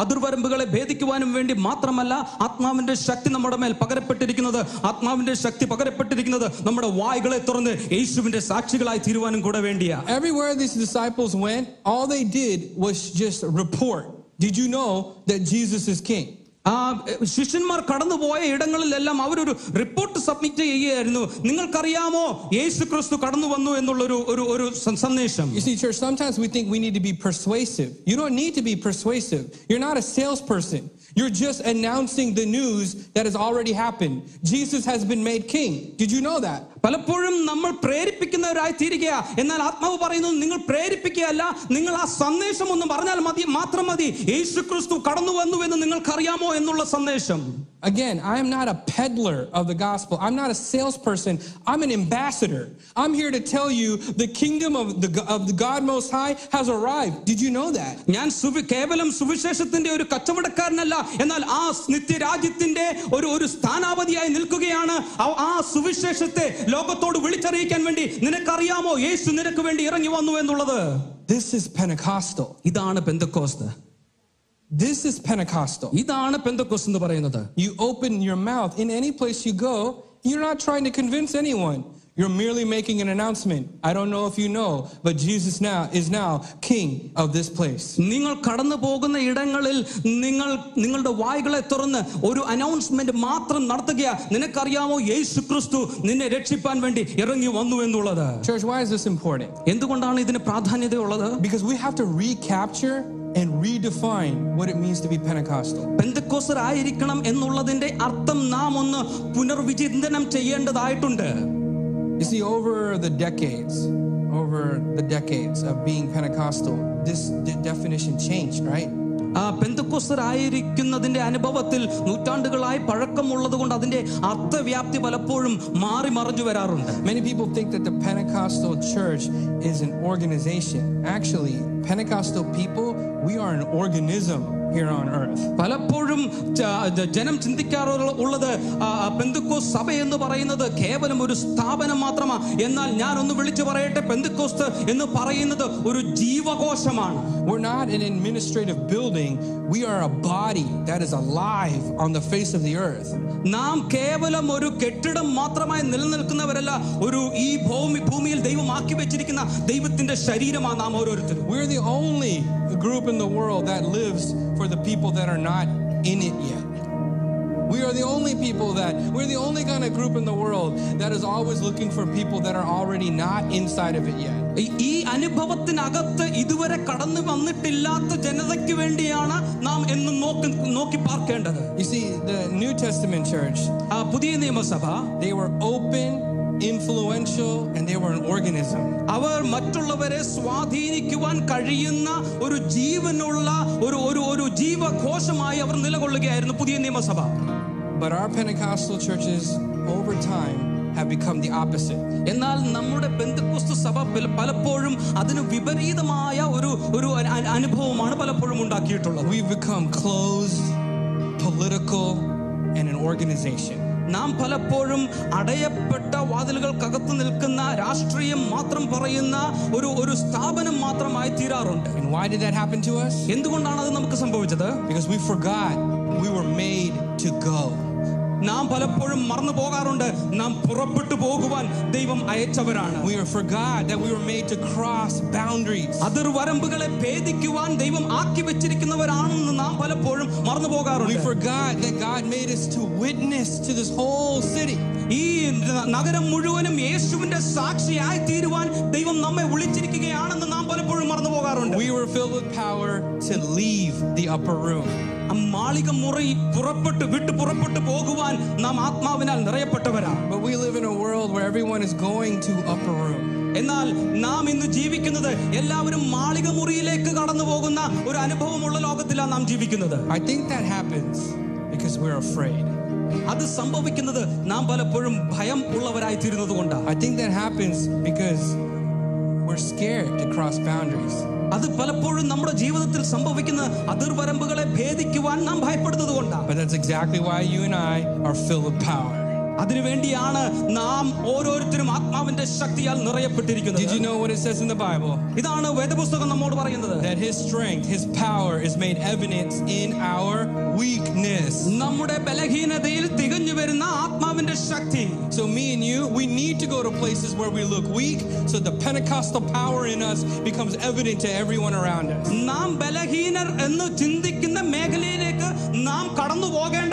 അതിർവരമ്പുകളെ ഭേദിക്കുവാനും വേണ്ടി മാത്രമല്ല ആത്മാവിന്റെ ശക്തി നമ്മുടെ മേൽ പകരപ്പെട്ടിരിക്കുന്നത് ആത്മാവിന്റെ ശക്തി പകരപ്പെട്ടിരിക്കുന്നത് നമ്മുടെ വായ്കളെ തുറന്ന് യേശുവിന്റെ സാക്ഷികളായി തീരുവാനും കൂടെ വേണ്ടിയാ Everywhere these disciples went, all they did was just report. Did you know that Jesus is king? ആ ശിഷ്യന്മാർ കടന്നുപോയ ഇടങ്ങളിലെല്ലാം അവരൊരു റിപ്പോർട്ട് സബ്മിറ്റ് ചെയ്യുകയായിരുന്നു നിങ്ങൾക്കറിയാമോ യേശു ക്രിസ്തു കടന്നു വന്നു എന്നുള്ളൊരു ഒരു ഒരു സ- സന്ദേശം You see, church, sometimes we think we need to be persuasive. You don't need to be persuasive. You're not a salesperson. You're just announcing the news that has already happened. Jesus has been made king. Did you know that? പലപ്പോഴും നമ്മൾ പ്രേരിപ്പിക്കുന്നവരായി തീരുകയാ എന്നാൽ ആത്മാവ് പറയുന്നത് നിങ്ങൾ പ്രേരിപ്പിക്കുകയല്ല നിങ്ങൾ ആ സന്ദേശം ഒന്ന് പറഞ്ഞാൽ മതി മാത്രം മതി യേശു ക്രിസ്തു കടന്നു വന്നു എന്ന് നിങ്ങൾക്കറിയാമോ എന്നുള്ള സന്ദേശം Again, I am not a peddler of the gospel. I'm not a salesperson. I'm an ambassador. I'm here to tell you the kingdom of the, of the God Most High has arrived. Did you know that? ഞാൻ സുവി കേവലം സുവിശേഷത്തിന്റെ ഒരു കച്ചവടക്കാരനല്ല എന്നാൽ ആ നിത്യരാജ്യത്തിന്റെ ഒരു ഒരു സ്ഥാനാപതിയായി നിൽക്കുകയാണ് ആ- സുവിശേഷത്തെ ലോകത്തോട് വിളിച്ചറിയിക്കാൻ വേണ്ടി നിനക്കറിയാമോ യേശു നിനക്ക് വേണ്ടി ഇറങ്ങി വന്നു എന്നുള്ളത് This is Pentecostal. ഇതാണ് പെന്തക്കോസ്ത് This is Pentecostal. ഇതാണ് പെന്തക്കോസ് എന്ന് പറയുന്നത് You open your mouth in any place you go, you're not trying to convince anyone. You're merely making an announcement. I don't know if you know, but Jesus now is now king of this place. നിങ്ങൾ കടന്നു പോകുന്ന ഇടങ്ങളിൽ നിങ്ങൾ നിങ്ങളുടെ വായ്കളെ തുറന്ന് ഒരു announcement മാത്രം നടത്തുക നിനക്കറിയാമോ യേശു ക്രിസ്തു നിന്നെ രക്ഷിപ്പാൻ വേണ്ടി ഇറങ്ങി വന്നു എന്നുള്ളത് Church, why is this important? എന്തുകൊണ്ടാണ് ഇതിന് പ്രാധാന്യതയുള്ളത് Because we have to recapture and redefine what it means to be Pentecostal. പെന്തക്കോസരായിരിക്കണം എന്നുള്ളതിന്റെ അർത്ഥം നാം ഒന്ന് പുനർവിചിന്തനം ചെയ്യേണ്ടതായിട്ടുണ്ട് You see, over the decades, over the decades of being Pentecostal, this de- definition changed, right? ആ പെന്തക്കോസരായിരിക്കുന്നതിന്റെ അനുഭവത്തിൽ നൂറ്റാണ്ടുകളായി പഴക്കമുള്ളത് കൊണ്ട് അതിന്റെ അർത്ഥവ്യാപ്തി പലപ്പോഴും മാറി മറിഞ്ഞു വരാറുണ്ട് Many people think that the Pentecostal church is an organization. Actually, Pentecostal people, we are an organism here on earth. പലപ്പോഴും ച- ജ- ജനം ചിന്തിക്കാറുള്ള ഉള്ളത് ആ, പെന്തക്കോസ് സഭ എന്ന് പറയുന്നത് കേവലം ഒരു സ്ഥാപനം മാത്രമാണ് എന്നാൽ ഞാൻ ഒന്ന് വിളിച്ചു പറയട്ടെ പെന്തക്കോസ്ത് എന്ന് പറയുന്നത് ഒരു ജീവകോശമാണ് We're not an administrative building, we are a body that is alive on the face of the earth. നാം കേവലം ഒരു കെട്ടിടം മാത്രമായി നിലനിൽക്കുന്നവരല്ല ഒരു ഈ ഭൂമി ഭൂമിയിൽ ദൈവം ആക്കി വെച്ചിരിക്കുന്ന ദൈവത്തിന്റെ ശരീരമാണ് നാം ഓരോരുത്തരും We're the only group in the world that lives for the people that are not in it yet. We are the only people that, we're the only kind of group in the world that is always looking for people that are already not inside of it yet. ഈ- ഈ അനുഭവത്തിനകത്ത് ഇതുവരെ കടന്നു വന്നിട്ടില്ലാത്ത ജനതയ്ക്ക് വേണ്ടിയാണ് നാം എന്നും നോക്കി നോക്കി പാർക്കേണ്ടത് You see, the New Testament church, ആ പുതിയ നിയമസഭ they were open, influential, and they were an organism. അവർ മറ്റുള്ളവരെ സ്വാധീനിക്കുവാൻ കഴിയുന്ന ഒരു ജീവനുള്ള ഒരു ഒരു ഒരു ജീവകോശമായി അവർ നിലകൊള്ളുകയായിരുന്നു പുതിയ നിയമസഭ But our Pentecostal churches, over time, have become the opposite. എന്നാൽ നമ്മുടെ ബന്ധുക്രിസ്തു സഭ പല- പലപ്പോഴും അതിന് വിപരീതമായ ഒരു ഒരു അ- അ- അനുഭവമാണ് പലപ്പോഴും ഉണ്ടാക്കിയിട്ടുള്ളത് We've become closed, political, and an organization. നാം പലപ്പോഴും അടയപ്പെട്ട വാതിലുകൾക്കകത്ത് നിൽക്കുന്ന രാഷ്ട്രീയം മാത്രം പറയുന്ന ഒരു ഒരു സ്ഥാപനം മാത്രമായി തീരാറുണ്ട് And why did that happen to us? എന്തുകൊണ്ടാണ് അത് നമുക്ക് സംഭവിച്ചത് Because we forgot we were made to go. നാം പലപ്പോഴും മറന്നു പോകാറുണ്ട് നാം പുറപ്പെട്ടു പോകുവാൻ ദൈവം അയച്ചവരാണ് We forgot that we were made to cross boundaries. അതിർവരമ്പുകളെ ഭേദിക്കുവാൻ ദൈവം ആക്കി വെച്ചിരിക്കുന്നവരാണെന്ന് നാം പലപ്പോഴും മറന്നു We പോകാറുണ്ട് forgot that God made us to witness to this whole city. ഈ ന- നഗരം മുഴുവനും യേശുവിന്റെ സാക്ഷിയായി തീരുവാൻ ദൈവം നമ്മെ വിളിച്ചിരിക്കുകയാണെന്ന് നാം പലപ്പോഴും മറന്നു പോകാറുണ്ട് We were filled with power to leave the upper room. ആ മാളിക മുറി പുറപ്പെട്ട് വിട്ടു പുറപ്പെട്ടു പോകുവാൻ നാം ആത്മാവിനാൽ നിറയപ്പെട്ടവരാണ് But we live in a world where everyone is going to upper room. എന്നാൽ നാം ഇന്ന് ജീവിക്കുന്നത് എല്ലാവരും മാളിക മുറിയിലേക്ക് കടന്നു പോകുന്ന ഒരു അനുഭവമുള്ള ലോകത്തിലാണ് നാം ജീവിക്കുന്നത് I think that happens because we're afraid. അത് സംഭവിക്കുന്നത് നാം പലപ്പോഴും ഭയം ഉള്ളവരായി തീരുന്നത് കൊണ്ടാണ് I think that happens because we're scared to cross boundaries. അത് പലപ്പോഴും നമ്മുടെ ജീവിതത്തിൽ സംഭവിക്കുന്ന അതിർവരമ്പുകളെ ഭേദിക്കുവാൻ നാം ഭയപ്പെടുന്നത് കൊണ്ടാണ് But that's exactly why you and I are filled with power. അതിനുവേണ്ടിയാണ് നാം ഓരോരുത്തരും ആത്മാവിന്റെ ശക്തിയാൽ Did you നിറയപ്പെട്ടിരിക്കുന്നത് know what it says in the Bible? ഇതാണ് വേദപുസ്തകം നമ്മോട് പറയുന്നത് That his strength, his power is made evident in our weakness. നമ്മുടെ ബലഹീനതയിൽ തികഞ്ഞു വരുന്ന ആത്മാവിന്റെ ശക്തി So, me and you, we need to go to places where we look weak so the Pentecostal power in us becomes evident to everyone around us. നാം ബലഹീനർ എന്ന് ചിന്തിക്കുന്ന മേഖലയിലേക്ക് നാം കടന്നു പോകേണ്ടതായുണ്ട്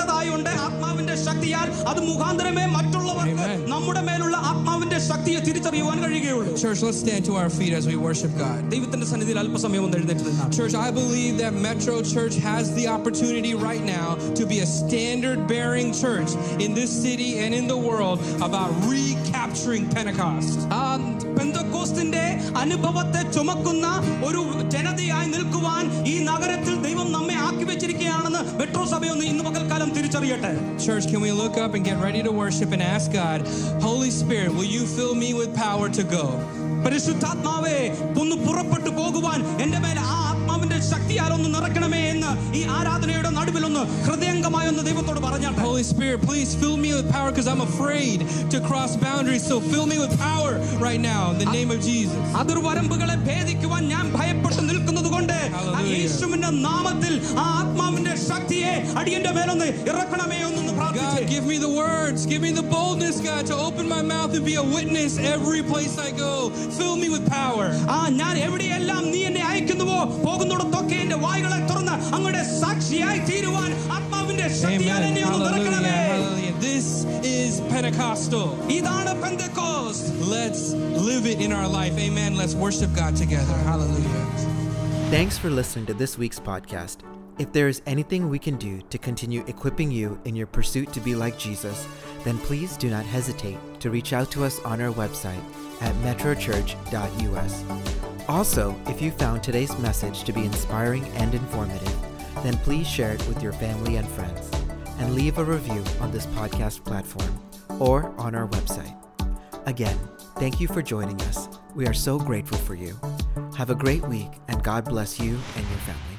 ആത്മാവിന്റെ ശക്തിയാൽ അത് മുഖാന്തരമേ മറ്റുള്ളവർക്ക് Amen. നമ്മുടെ മേലുള്ള ആത്മാവിന്റെ ശക്തിയെ തിരിച്ചറിയുവാൻ കഴിയുകയുള്ളൂ Church, let's stand to our feet as we worship God. ദൈവത്തിന്റെ സന്നിധിയിൽ അല്പസമയം ഒന്ന് എഴുന്നേറ്റ് നിന്നാണ് Church, I believe that Metro Church has the opportunity right now to be a standard bearing church in this city and in the world about recapturing Pentecost. ആ പെന്തക്കോസ്തിന്റെ അനുഭവത്തെ ചുമക്കുന്ന ഒരു ജനതയായി നിൽക്കുവാൻ ഈ നഗരത്തിൽ ദൈവം നമ്മെ ആക്കി വെച്ചിരിക്കുകയാണെന്ന് മെട്രോ സഭയൊന്ന് ഇന്ന് പകൽക്കാലം തിരിച്ചറിയട്ടെ Church, can we look up and get ready to worship and ask God, Holy Spirit, will you fill me with power to go? പരിശുദ്ധാത്മാവേ ഒന്ന് പുറപ്പെട്ടു പോകുവാൻ എന്റെ മേൽ ആ ആത്മാവിന്റെ ശക്തിയാൽ ഒന്ന് നിറയ്ക്കണമേ എന്ന് ഈ ആരാധനയുടെ നടുവിൽ ഒന്ന് ഹൃദയംഗമായി എന്ന് ദൈവത്തോട് പറഞ്ഞാട്ടെ Holy Spirit, please fill me with power because I'm afraid to cross boundaries. So fill me with power right now in the name of Jesus. അതിർവരമ്പുകളെ ഭേദിക്കുവാൻ ഞാൻ ഭയപ്പെട്ട് നിൽക്കുന്നത് കൊണ്ട് ആ Hallelujah. യേശുവിന്റെ നാമത്തിൽ ആ ആത്മാവിന്റെ ശക്തിയെ അടിയന്റെ മേലൊന്ന് ഇറക്കണമേ എന്നൊന്ന് God, പ്രാർത്ഥിച്ച് give me the words, give me the boldness, God, to open my mouth and be a witness every place I go. Fill me with power. ആ ഞാൻ എവിടെയെല്ലാം നീ എന്നെ അയക്കുന്നുവോ പോകുന്നിടത്തൊക്കെ എന്റെ വായ്കളെ തുറന്ന് അങ്ങയുടെ സാക്ഷിയായി തീരുവാൻ ആത്മാവിന്റെ ശക്തിയാൽ Amen. എന്നെ ഒന്ന് Hallelujah. നിറക്കണമേ Hallelujah. This is Pentecostal. ഇതാണ് Pentecost Let's live it in our life. Amen. Let's worship God together. Hallelujah. Thanks for listening to this week's podcast. If there is anything we can do to continue equipping you in your pursuit to be like Jesus, then please do not hesitate to reach out to us on our website at metrochurch.us. Also, if you found today's message to be inspiring and informative, then please share it with your family and friends and leave a review on this podcast platform or on our website. Again, thank you for joining us. We are so grateful for you. Have a great week and God bless you and your family.